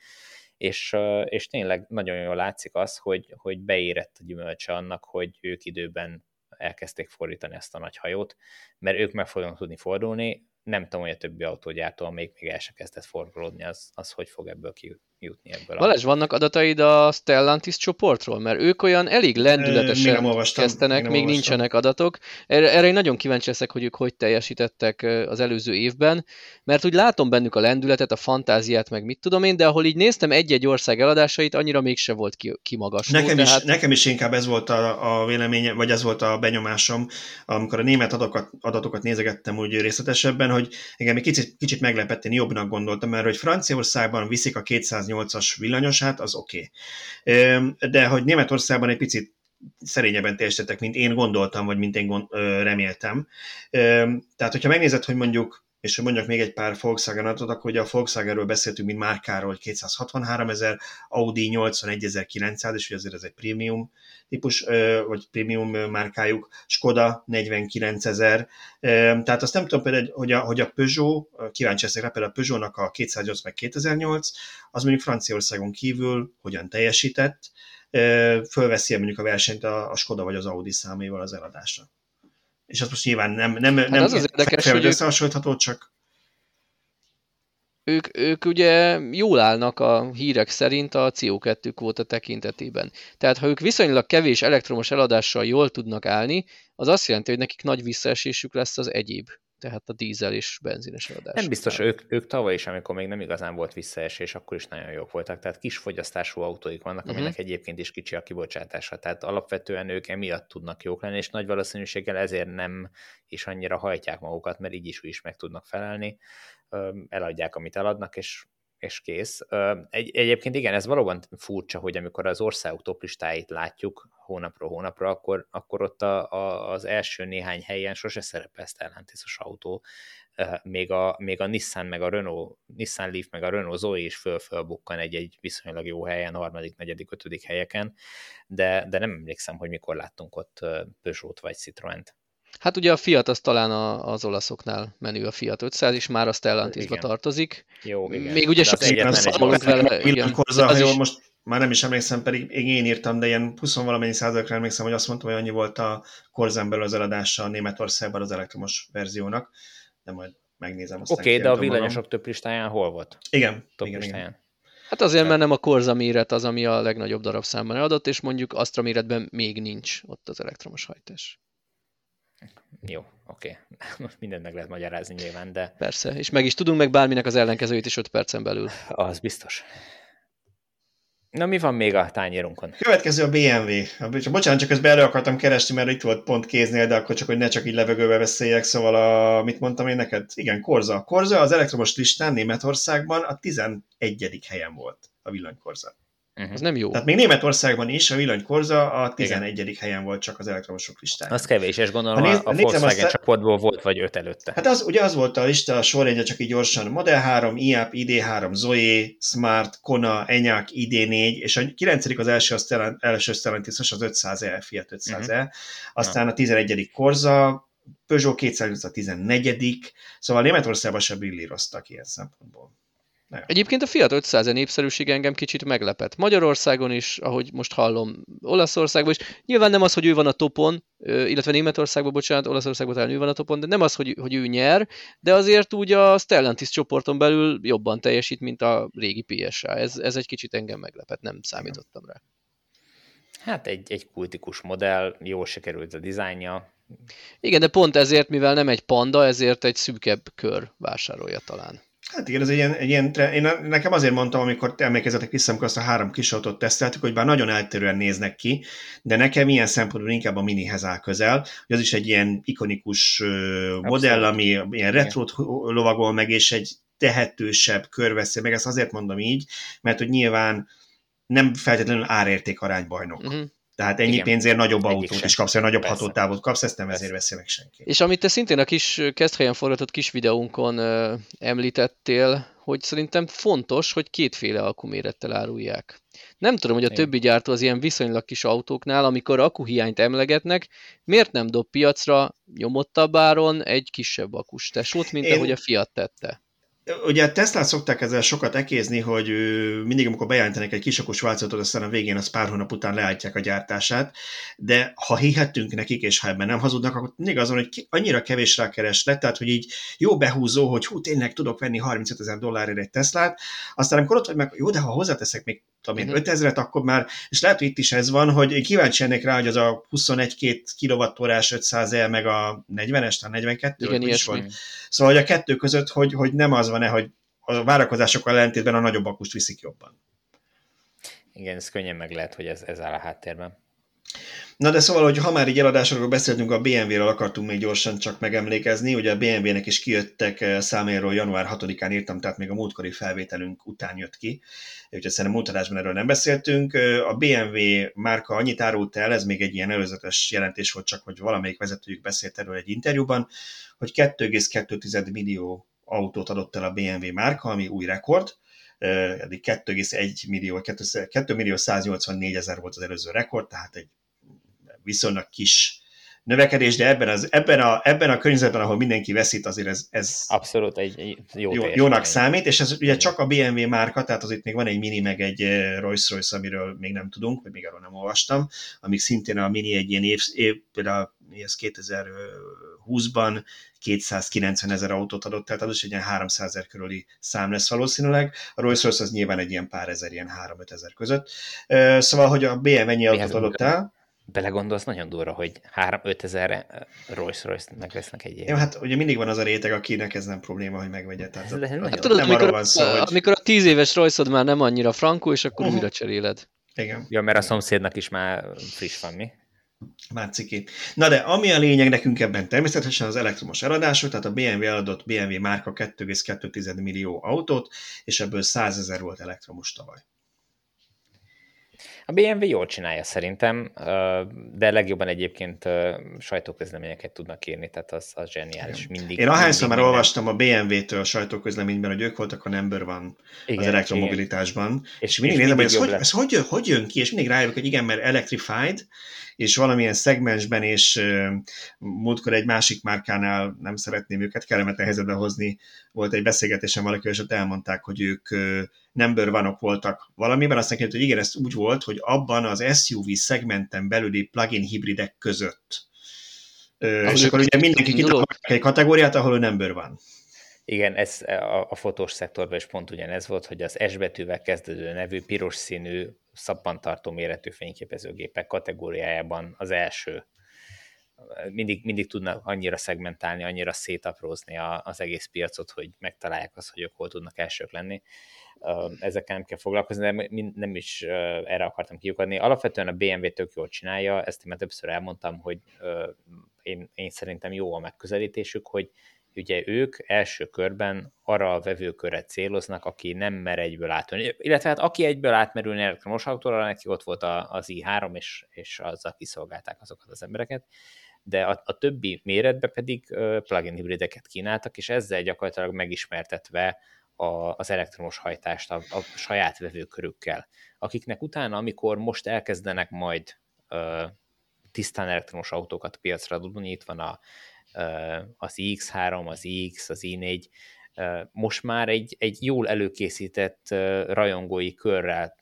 és, és tényleg nagyon jól látszik az, hogy, hogy beérett a gyümölcse annak, hogy ők időben elkezdték fordítani ezt a nagy hajót, mert ők meg fognak tudni fordulni, nem tudom, hogy a többi autógyártó még, még el se kezdett forgolódni, az, az hogy fog ebből kijutni ebből. Balázs, a... vannak adataid a Stellantis csoportról? Mert ők olyan elég lendületesen e, kezdtenek, még, még nincsenek adatok. Erre, erre én nagyon kíváncsi leszek, hogy ők hogy teljesítettek az előző évben, mert úgy látom bennük a lendületet, a fantáziát, meg mit tudom én, de ahol így néztem egy-egy ország eladásait, annyira mégse volt ki, kimagasló. Nekem, tehát... is, nekem is inkább ez volt a, a véleménye, vagy ez volt a benyomásom, amikor a német adatokat, adatokat nézegettem úgy részletesebben, hogy engem egy kicsit, kicsit meglepett, én jobbnak gondoltam, mert hogy Franciaországban viszik a 208-as villanyosát, az oké. Okay. De hogy Németországban egy picit szerényebben teljesítettek, mint én gondoltam, vagy mint én reméltem. Tehát, hogyha megnézed, hogy mondjuk és hogy mondjak még egy pár Volkswagen adatot, akkor ugye a Volkswagenről beszéltünk, mint márkáról, hogy 263 ezer, Audi 81.900, és ugye azért ez egy prémium típus, vagy prémium márkájuk, Skoda 49 ezer. Tehát azt nem tudom például, hogy a, hogy a Peugeot, kíváncsi leszek rá, például a Peugeot-nak a 208 meg 2008, az mondjuk Franciaországon kívül hogyan teljesített, fölveszi mondjuk a versenyt a, a Skoda vagy az Audi számaival az eladásra és az most nyilván nem, nem, hát nem az az érdekes, hogy összehasonlítható, csak ők, ők ugye jól állnak a hírek szerint a CO2 kvóta tekintetében. Tehát ha ők viszonylag kevés elektromos eladással jól tudnak állni, az azt jelenti, hogy nekik nagy visszaesésük lesz az egyéb tehát a dízel és benzines eladás. Nem biztos, ők, ők tavaly is, amikor még nem igazán volt visszaesés, akkor is nagyon jók voltak. Tehát kis fogyasztású autóik vannak, uh-huh. aminek egyébként is kicsi a kibocsátása. Tehát alapvetően ők emiatt tudnak jók lenni, és nagy valószínűséggel ezért nem is annyira hajtják magukat, mert így is is meg tudnak felelni. Eladják, amit eladnak, és és kész. Egy, egyébként igen, ez valóban furcsa, hogy amikor az országok toplistáit látjuk hónapról hónapra, akkor, akkor ott a, a, az első néhány helyen sose szerepel Stellantis-os autó. Még a, még a Nissan, meg a Renault, Nissan Leaf, meg a Renault Zoe is föl-fölbukkan egy-egy viszonylag jó helyen, harmadik, negyedik, ötödik helyeken, de, de nem emlékszem, hogy mikor láttunk ott Peugeot vagy Citroent. Hát ugye a Fiat az talán a, az olaszoknál menő a Fiat 500, és már a Stellantisba tartozik. Jó, igen. Még ugye sok szépen számolunk vele. Villankorza, ha jól most már nem is emlékszem, pedig én írtam, de ilyen 20 valamennyi százalékra emlékszem, hogy azt mondtam, hogy annyi volt a korzán belül az eladása a Németországban az elektromos verziónak, de majd megnézem. Oké, okay, de a villanyosok magam. több listáján hol volt? Igen. Több igen, listáján. Igen. Hát azért, mert nem a Korza méret az, ami a legnagyobb darabszámban adott, és mondjuk Astra méretben még nincs ott az elektromos hajtás. Jó, oké. Okay. Most mindent meg lehet magyarázni nyilván, de... Persze, és meg is tudunk meg bárminek az ellenkezőjét is 5 percen belül. Az biztos. Na, mi van még a tányérunkon? Következő a BMW. Bocsánat, csak közben erre akartam keresni, mert itt volt pont kéznél, de akkor csak, hogy ne csak így levegőbe beszéljek, szóval a, mit mondtam én neked? Igen, Korza. Korza az elektromos listán Németországban a 11. helyen volt a villanykorza. Uh-huh. Ez nem jó. Tehát még Németországban is a villanykorza a 11. Igen. helyen volt csak az elektromosok listáján. Az kevés, és gondolom néz, a, a Volkswagen azt, csapatból volt vagy öt előtte. Hát az, ugye az volt a lista, a sorrendje csak így gyorsan. Model 3, IAP, ID3, Zoe, Smart, Kona, Enyaq, ID4, és a 9. az első, az első Stellantis, az 500E, Fiat 500E, uh-huh. aztán Na. a 11. Korza, Peugeot 200 a 14. Szóval Németországban se brillíroztak ilyen szempontból. Nem. Egyébként a Fiat 500 -e népszerűség engem kicsit meglepett. Magyarországon is, ahogy most hallom, Olaszországban is. Nyilván nem az, hogy ő van a topon, illetve Németországban, bocsánat, Olaszországban talán ő van a topon, de nem az, hogy, hogy ő nyer, de azért úgy a Stellantis csoporton belül jobban teljesít, mint a régi PSA. Ez, ez egy kicsit engem meglepett, nem számítottam rá. Hát egy, egy kultikus modell, jól sikerült a dizájnja, Igen, de pont ezért, mivel nem egy panda, ezért egy szűkebb kör vásárolja talán. Hát igen, ez egy ilyen, egy ilyen én nekem azért mondtam, amikor emlékezetek vissza, amikor azt a három kis autót teszteltük, hogy bár nagyon eltérően néznek ki, de nekem ilyen szempontból inkább a minihez áll közel, hogy az is egy ilyen ikonikus Abszolút. modell, ami ilyen retro lovagol meg, és egy tehetősebb körveszély, meg ezt azért mondom így, mert hogy nyilván nem feltétlenül árérték aránybajnok. Uh-huh. Tehát ennyi Igen. pénzért nagyobb Egyik autót sem. is kapsz, nagyobb Persze. hatótávot kapsz, ezt nem Persze. ezért veszi meg senki. És amit te szintén a kis kezdhelyen forgatott kis videónkon ö, említettél, hogy szerintem fontos, hogy kétféle akkumérettel árulják. Nem tudom, hogy a többi gyártó az ilyen viszonylag kis autóknál, amikor akkuhiányt emlegetnek, miért nem dob piacra nyomottabb áron egy kisebb akus tesót, mint Én... ahogy a Fiat tette? Ugye a Tesla szokták ezzel sokat ekézni, hogy mindig, amikor bejelentenek egy kisakos változatot, aztán a végén az pár hónap után leállítják a gyártását, de ha hihetünk nekik, és ha ebben nem hazudnak, akkor mindig azon, hogy annyira kevés rákereslet, tehát hogy így jó behúzó, hogy hú, tényleg tudok venni 35 ezer dollárért egy Teslát, aztán amikor ott vagy meg, jó, de ha hozzáteszek még tudom én, 5000-et, mhm. akkor már, és lehet, hogy itt is ez van, hogy én kíváncsi ennek rá, hogy az a 21-2 kWh 500 el, meg a 40-es, a 42, Igen, is van. Szóval, hogy a kettő között, hogy, hogy nem az van-e, hogy a várakozásokkal ellentétben a nagyobb akust viszik jobban. Igen, ez könnyen meg lehet, hogy ez, ez áll a háttérben. Na de szóval, hogy ha már így eladásokról beszéltünk, a BMW-ről akartunk még gyorsan csak megemlékezni, ugye a BMW-nek is kijöttek eh, számáról január 6-án írtam, tehát még a múltkori felvételünk után jött ki, úgyhogy szerintem múlt adásban erről nem beszéltünk. Eh, a BMW márka annyit árult el, ez még egy ilyen előzetes jelentés volt, csak hogy valamelyik vezetőjük beszélt erről egy interjúban, hogy 2,2 millió autót adott el a BMW márka, ami új rekord, eh, eddig 2,1 millió, 2 millió 184 ezer volt az előző rekord, tehát egy viszonylag kis növekedés, de ebben, az, ebben, a, ebben a környezetben, ahol mindenki veszít, azért ez, ez abszolút egy, egy jó jó, jónak számít, és ez ugye csak a BMW márka, tehát az itt még van egy Mini, meg egy eh, Rolls-Royce, amiről még nem tudunk, vagy még arról nem olvastam, amíg szintén a Mini egy ilyen év, év például ez 2020-ban 290 ezer autót adott, tehát az is egy ilyen 300 ezer körüli szám lesz valószínűleg. A Rolls Royce az nyilván egy ilyen pár ezer, ilyen 3-5 ezer között. Szóval, hogy a BMW ennyi autót adott el belegondolsz, nagyon durva, hogy 3-5 ezer Rolls Royce-t megvesznek egy évben. Hát ugye mindig van az a réteg, akinek ez nem probléma, hogy megvegye. Tehát hát, nagyon, hát tudod, nem amikor, van szó, hogy... amikor a 10 éves royce már nem annyira frankó, és akkor uh-huh. újra cseréled. Igen. Ja, mert a szomszédnak is már friss van, mi? Már ciki. Na de ami a lényeg nekünk ebben természetesen az elektromos eladások, tehát a BMW adott BMW márka 2,2 millió autót, és ebből 100 ezer volt elektromos tavaly. A BMW jól csinálja szerintem, de legjobban egyébként sajtóközleményeket tudnak írni, tehát az, az zseniális. Mindig, Én ahányszor már olvastam a BMW-től a sajtóközleményben, hogy ők voltak a number van igen, az elektromobilitásban, és, és mindig nézem, hogy ez, hogy, ez hogy, hogy jön ki, és mindig rájövök, hogy igen, mert electrified, és valamilyen szegmensben, és uh, múltkor egy másik márkánál nem szeretném őket kellemetlen helyzetbe hozni, volt egy beszélgetésem valaki, és ott elmondták, hogy ők uh, number one voltak valamiben, azt mondják, hogy igen, ez úgy volt, hogy abban az SUV szegmenten belüli plug-in hibridek között. Uh, és akkor ugye mindenki kitalálják egy kategóriát, ahol number van. Igen, ez a, a fotós szektorban is pont ugyanez volt, hogy az S betűvel kezdődő nevű piros színű szappantartó méretű fényképezőgépek kategóriájában az első. Mindig, mindig tudnak annyira szegmentálni, annyira szétaprózni a, az egész piacot, hogy megtalálják azt, hogy ők hol tudnak elsők lenni. Ezekkel nem kell foglalkozni, de nem is erre akartam kiukadni. Alapvetően a BMW tök jól csinálja, ezt én már többször elmondtam, hogy én, én szerintem jó a megközelítésük, hogy ugye ők első körben arra a vevőkörre céloznak, aki nem mer egyből átmenni. Illetve hát aki egyből átmerülni elektromos autóra, neki ott volt az i3, és, és azzal kiszolgálták azokat az embereket, de a, a többi méretbe pedig plug-in hibrideket kínáltak, és ezzel gyakorlatilag megismertetve a, az elektromos hajtást a, a saját vevőkörükkel, akiknek utána, amikor most elkezdenek majd ö, tisztán elektromos autókat piacra dobni, itt van a az X3, az X, az i4, most már egy, egy jól előkészített rajongói körrel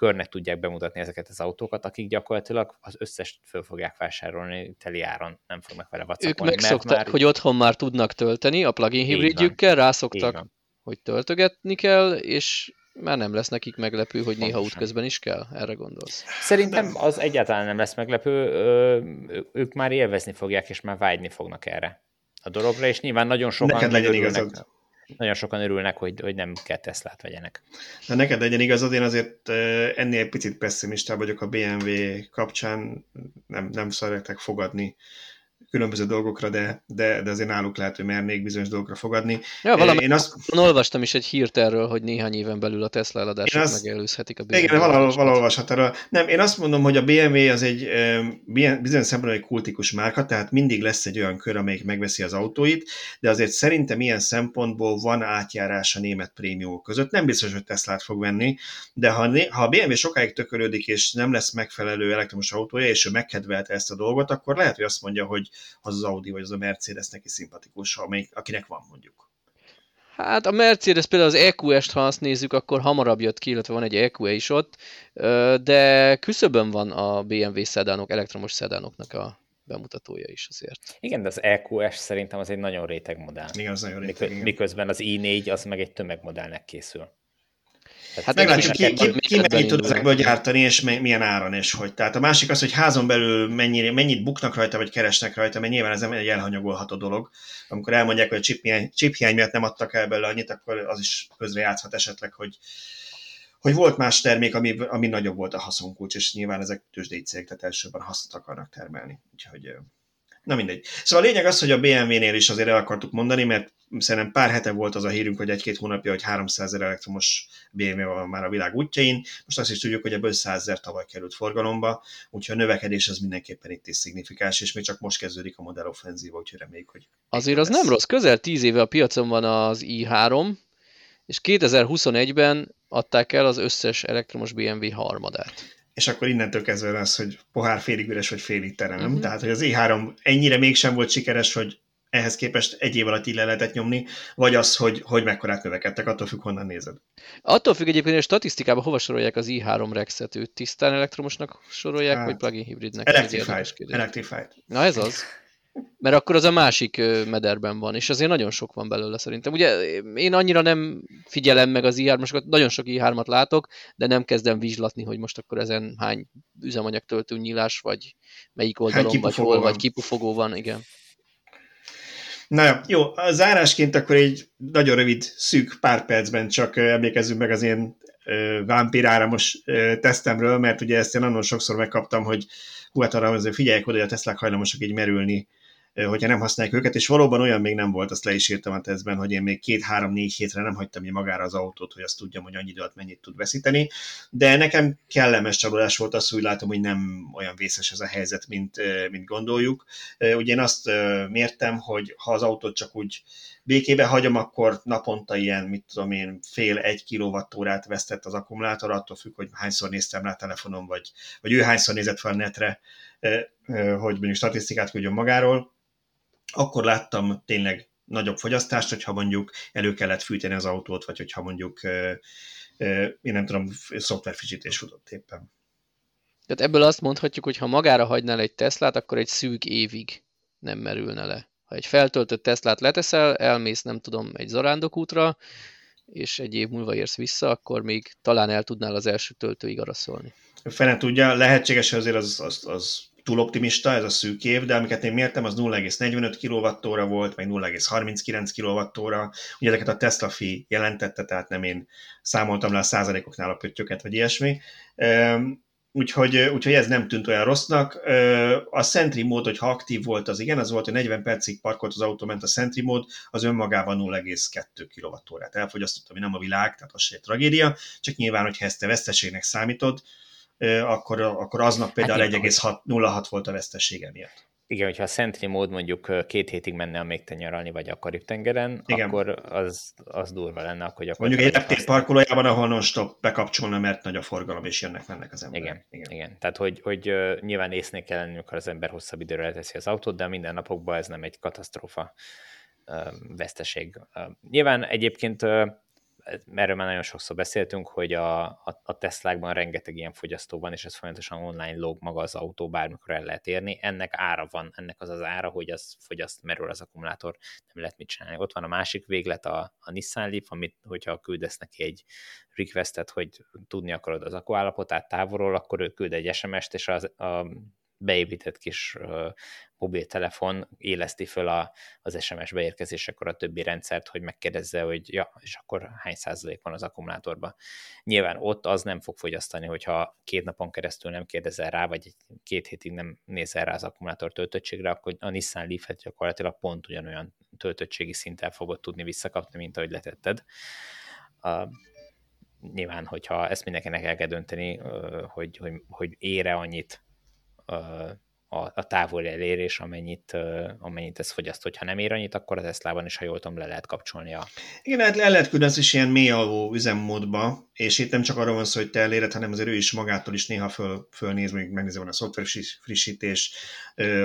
körnek tudják bemutatni ezeket az autókat, akik gyakorlatilag az összes föl fogják vásárolni teli áron, nem fognak vele vacakolni. Ők megszokták, már... hogy otthon már tudnak tölteni a plugin hibridjükkel, rászoktak, hogy töltögetni kell, és Már nem lesz nekik meglepő, hogy néha útközben is kell? Erre gondolsz? Szerintem az egyáltalán nem lesz meglepő, ők már élvezni fogják, és már vágyni fognak erre a dologra, és nyilván nagyon sokan Neked legyen igazad. Nagyon sokan örülnek, hogy, hogy nem kell Teslát vegyenek. De neked legyen igazad, én azért ennél picit pessimistább vagyok a BMW kapcsán, nem, nem szeretek fogadni különböző dolgokra, de, de, de azért náluk lehet, hogy mernék bizonyos dolgokra fogadni. Ja, valami, én azt... olvastam is egy hírt erről, hogy néhány éven belül a Tesla eladások azt... megelőzhetik a BMW. Igen, valahol, valahol olvashat erről. Nem, én azt mondom, hogy a BMW az egy bizonyos szempontból egy kultikus márka, tehát mindig lesz egy olyan kör, amelyik megveszi az autóit, de azért szerintem ilyen szempontból van átjárás a német prémium között. Nem biztos, hogy Teslát fog venni, de ha, ha a BMW sokáig tökölődik, és nem lesz megfelelő elektromos autója, és ő megkedvelte ezt a dolgot, akkor lehet, hogy azt mondja, hogy az az Audi vagy az a Mercedes neki szimpatikus, amelyik, akinek van mondjuk. Hát a Mercedes például az EQS-t, ha azt nézzük, akkor hamarabb jött ki, illetve van egy EQE is ott, de küszöbön van a BMW szedánok, elektromos szedánoknak a bemutatója is azért. Igen, de az EQS szerintem az egy nagyon réteg modell. Igen, az nagyon réteg, Miközben az i4 az meg egy tömegmodellnek készül. Hát meglátjuk, ki, ki, ki mennyit tud ezekből gyártani, és milyen áron és hogy. Tehát a másik az, hogy házon belül mennyire, mennyit buknak rajta, vagy keresnek rajta, mert nyilván ez egy elhanyagolható dolog. Amikor elmondják, hogy a chip hiány, chip hiány miatt nem adtak el belőle annyit, akkor az is közre játszhat esetleg, hogy, hogy volt más termék, ami, ami nagyobb volt a haszonkulcs, és nyilván ezek tőzsdei cégek, tehát elsőben hasznot akarnak termelni. Úgyhogy Na mindegy. Szóval a lényeg az, hogy a BMW-nél is azért el akartuk mondani, mert szerintem pár hete volt az a hírünk, hogy egy-két hónapja, hogy 300 ezer elektromos BMW van már a világ útjain. Most azt is tudjuk, hogy ebből 100 ezer tavaly került forgalomba, úgyhogy a növekedés az mindenképpen itt is szignifikáns, és még csak most kezdődik a modell offenzíva, úgyhogy reméljük, hogy... Azért az lesz. nem rossz, közel 10 éve a piacon van az i3, és 2021-ben adták el az összes elektromos BMW harmadát és akkor innentől kezdve lesz, hogy pohár félig üres, vagy félig tere, nem? Uh-huh. Tehát, hogy az E3 ennyire mégsem volt sikeres, hogy ehhez képest egy év alatt így le lehetett nyomni, vagy az, hogy, hogy mekkorát növekedtek, attól függ, honnan nézed. Attól függ egyébként, hogy a statisztikában hova sorolják az i3 Rexet, őt tisztán elektromosnak sorolják, hát, vagy plugin hibridnek? Electrified. Electrified. Na ez az. Mert akkor az a másik mederben van, és azért nagyon sok van belőle szerintem. Ugye én annyira nem figyelem meg az i3-osokat, nagyon sok i3-at látok, de nem kezdem vizslatni, hogy most akkor ezen hány üzemanyag töltő nyílás, vagy melyik oldalon, vagy hol, van. vagy kipufogó van, igen. Na jó, a zárásként akkor egy nagyon rövid, szűk pár percben csak emlékezzünk meg az én vámpír áramos tesztemről, mert ugye ezt én nagyon sokszor megkaptam, hogy hú, hát arra azért figyeljek oda, hogy a Teslák hajlamosak így merülni hogyha nem használják őket, és valóban olyan még nem volt, azt le is írtam a tesztben, hogy én még két-három-négy hétre nem hagytam így magára az autót, hogy azt tudjam, hogy annyi időt mennyit tud veszíteni, de nekem kellemes csalódás volt az, hogy látom, hogy nem olyan vészes ez a helyzet, mint, mint gondoljuk. Ugye én azt mértem, hogy ha az autót csak úgy békébe hagyom, akkor naponta ilyen, mit tudom én, fél-egy kilovattórát vesztett az akkumulátor, attól függ, hogy hányszor néztem rá a telefonom, vagy, vagy ő hányszor nézett fel netre, hogy mondjuk statisztikát küldjön magáról akkor láttam tényleg nagyobb fogyasztást, hogyha mondjuk elő kellett fűteni az autót, vagy hogyha mondjuk én nem tudom, szoftverfrissítés futott éppen. Tehát ebből azt mondhatjuk, hogy ha magára hagynál egy Teslát, akkor egy szűk évig nem merülne le. Ha egy feltöltött Teslát leteszel, elmész, nem tudom, egy zarándokútra, és egy év múlva érsz vissza, akkor még talán el tudnál az első töltőig araszolni. Fene tudja, lehetséges, hogy azért az, az, az túl optimista ez a szűk év, de amiket én mértem, az 0,45 kWh volt, vagy 0,39 kWh. Ugye ezeket a Tesla fi jelentette, tehát nem én számoltam le a százalékoknál a pöttyöket, vagy ilyesmi. Úgyhogy, úgyhogy ez nem tűnt olyan rossznak. A Sentry mód, hogyha aktív volt, az igen, az volt, hogy 40 percig parkolt az autó, ment a Sentry mód, az önmagában 0,2 kWh-t elfogyasztott, ami nem a világ, tehát az se egy tragédia, csak nyilván, hogyha ezt te veszteségnek számítod, akkor, akkor aznap például hát 1,06 volt a vesztesége miatt. Igen, hogyha a Sentry mód mondjuk két hétig menne a még te nyaralni, vagy a Karib-tengeren, Igen. akkor az, az durva lenne, akkor. Mondjuk egy reptér parkolójában, ahol non-stop bekapcsolna, mert nagy a forgalom, és jönnek-mennek az emberek. Igen, igen. igen. Tehát, hogy, hogy nyilván észnél kell lennünk, ha az ember hosszabb időre leteszi az autót, de minden napokban ez nem egy katasztrófa veszteség. Nyilván egyébként erről már nagyon sokszor beszéltünk, hogy a, a, a Teslákban rengeteg ilyen fogyasztó van, és ez folyamatosan online log maga az autó, bármikor el lehet érni. Ennek ára van, ennek az az ára, hogy az fogyaszt, merül az akkumulátor, nem lehet mit csinálni. Ott van a másik véglet, a, a Nissan Leaf, amit, hogyha küldesz neki egy requestet, hogy tudni akarod az akkuállapotát távolról, akkor ő küld egy SMS-t, és az, a beépített kis mobiltelefon éleszti föl a, az SMS beérkezésekor a többi rendszert, hogy megkérdezze, hogy ja, és akkor hány százalék van az akkumulátorban. Nyilván ott az nem fog fogyasztani, hogyha két napon keresztül nem kérdezel rá, vagy két hétig nem nézel rá az akkumulátor töltöttségre, akkor a Nissan Leaf-et gyakorlatilag pont ugyanolyan töltöttségi szinten fogod tudni visszakapni, mint ahogy letetted. Uh, nyilván, hogyha ezt mindenkinek el kell dönteni, hogy, hogy, hogy ére annyit a, a távoli elérés, amennyit, amennyit ez fogyaszt. Hogyha nem ér annyit, akkor az Eszlában is, ha jól tudom, le lehet kapcsolni a... Igen, lehet, le lehet küldeni is ilyen mély alvó üzemmódba, és itt nem csak arról van szó, hogy te eléred, hanem azért ő is magától is néha föl, fölnéz, mondjuk megnézi, van a szoftver frissítés,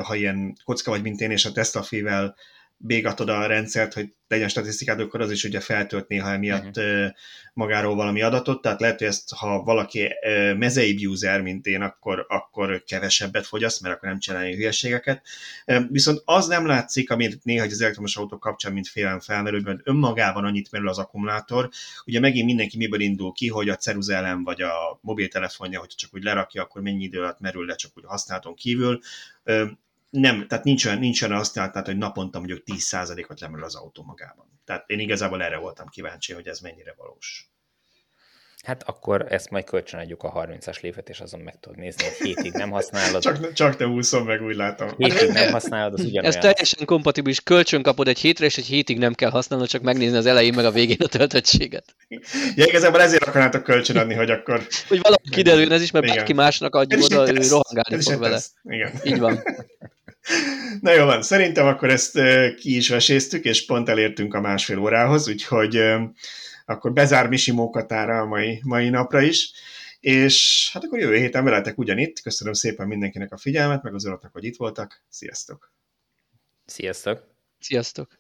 ha ilyen kocka vagy, mint én, és a Tesla fivel bégatod a rendszert, hogy legyen statisztikád, akkor az is ugye feltölt néha emiatt uh-huh. magáról valami adatot, tehát lehet, hogy ezt, ha valaki mezeibb user, mint én, akkor, akkor kevesebbet fogyaszt, mert akkor nem csinálja hülyeségeket. Viszont az nem látszik, amit néha az elektromos autók kapcsán, mint félelem felmerül, hogy önmagában annyit merül az akkumulátor. Ugye megint mindenki miből indul ki, hogy a ceruzelem vagy a mobiltelefonja, hogy csak úgy lerakja, akkor mennyi idő alatt merül le csak úgy használaton kívül nem, tehát nincs olyan, nincs olyan azt, tehát, hogy naponta mondjuk 10%-ot lemerül az autó magában. Tehát én igazából erre voltam kíváncsi, hogy ez mennyire valós. Hát akkor ezt majd kölcsönadjuk a 30-as lévet, és azon meg tudod nézni, hogy hétig nem használod. csak, csak te úszom meg, úgy látom. Hétig nem használod, az ugyanolyan. Ez teljesen kompatibilis. Kölcsön kapod egy hétre, és egy hétig nem kell használnod, csak megnézni az elején meg a végén a töltöttséget. Ja, igazából ezért akarnátok kölcsön adni, hogy akkor... hogy valaki kiderüljön ez is, mert bárki másnak adjuk oda, ő rohangálni fog vele. Igen. Így van. Na jó van, szerintem akkor ezt ki is veséztük, és pont elértünk a másfél órához, úgyhogy akkor bezár Misi Mókatára a mai, mai napra is, és hát akkor jövő héten veletek ugyanitt. Köszönöm szépen mindenkinek a figyelmet, meg az uraknak, hogy itt voltak. Sziasztok! Sziasztok! Sziasztok!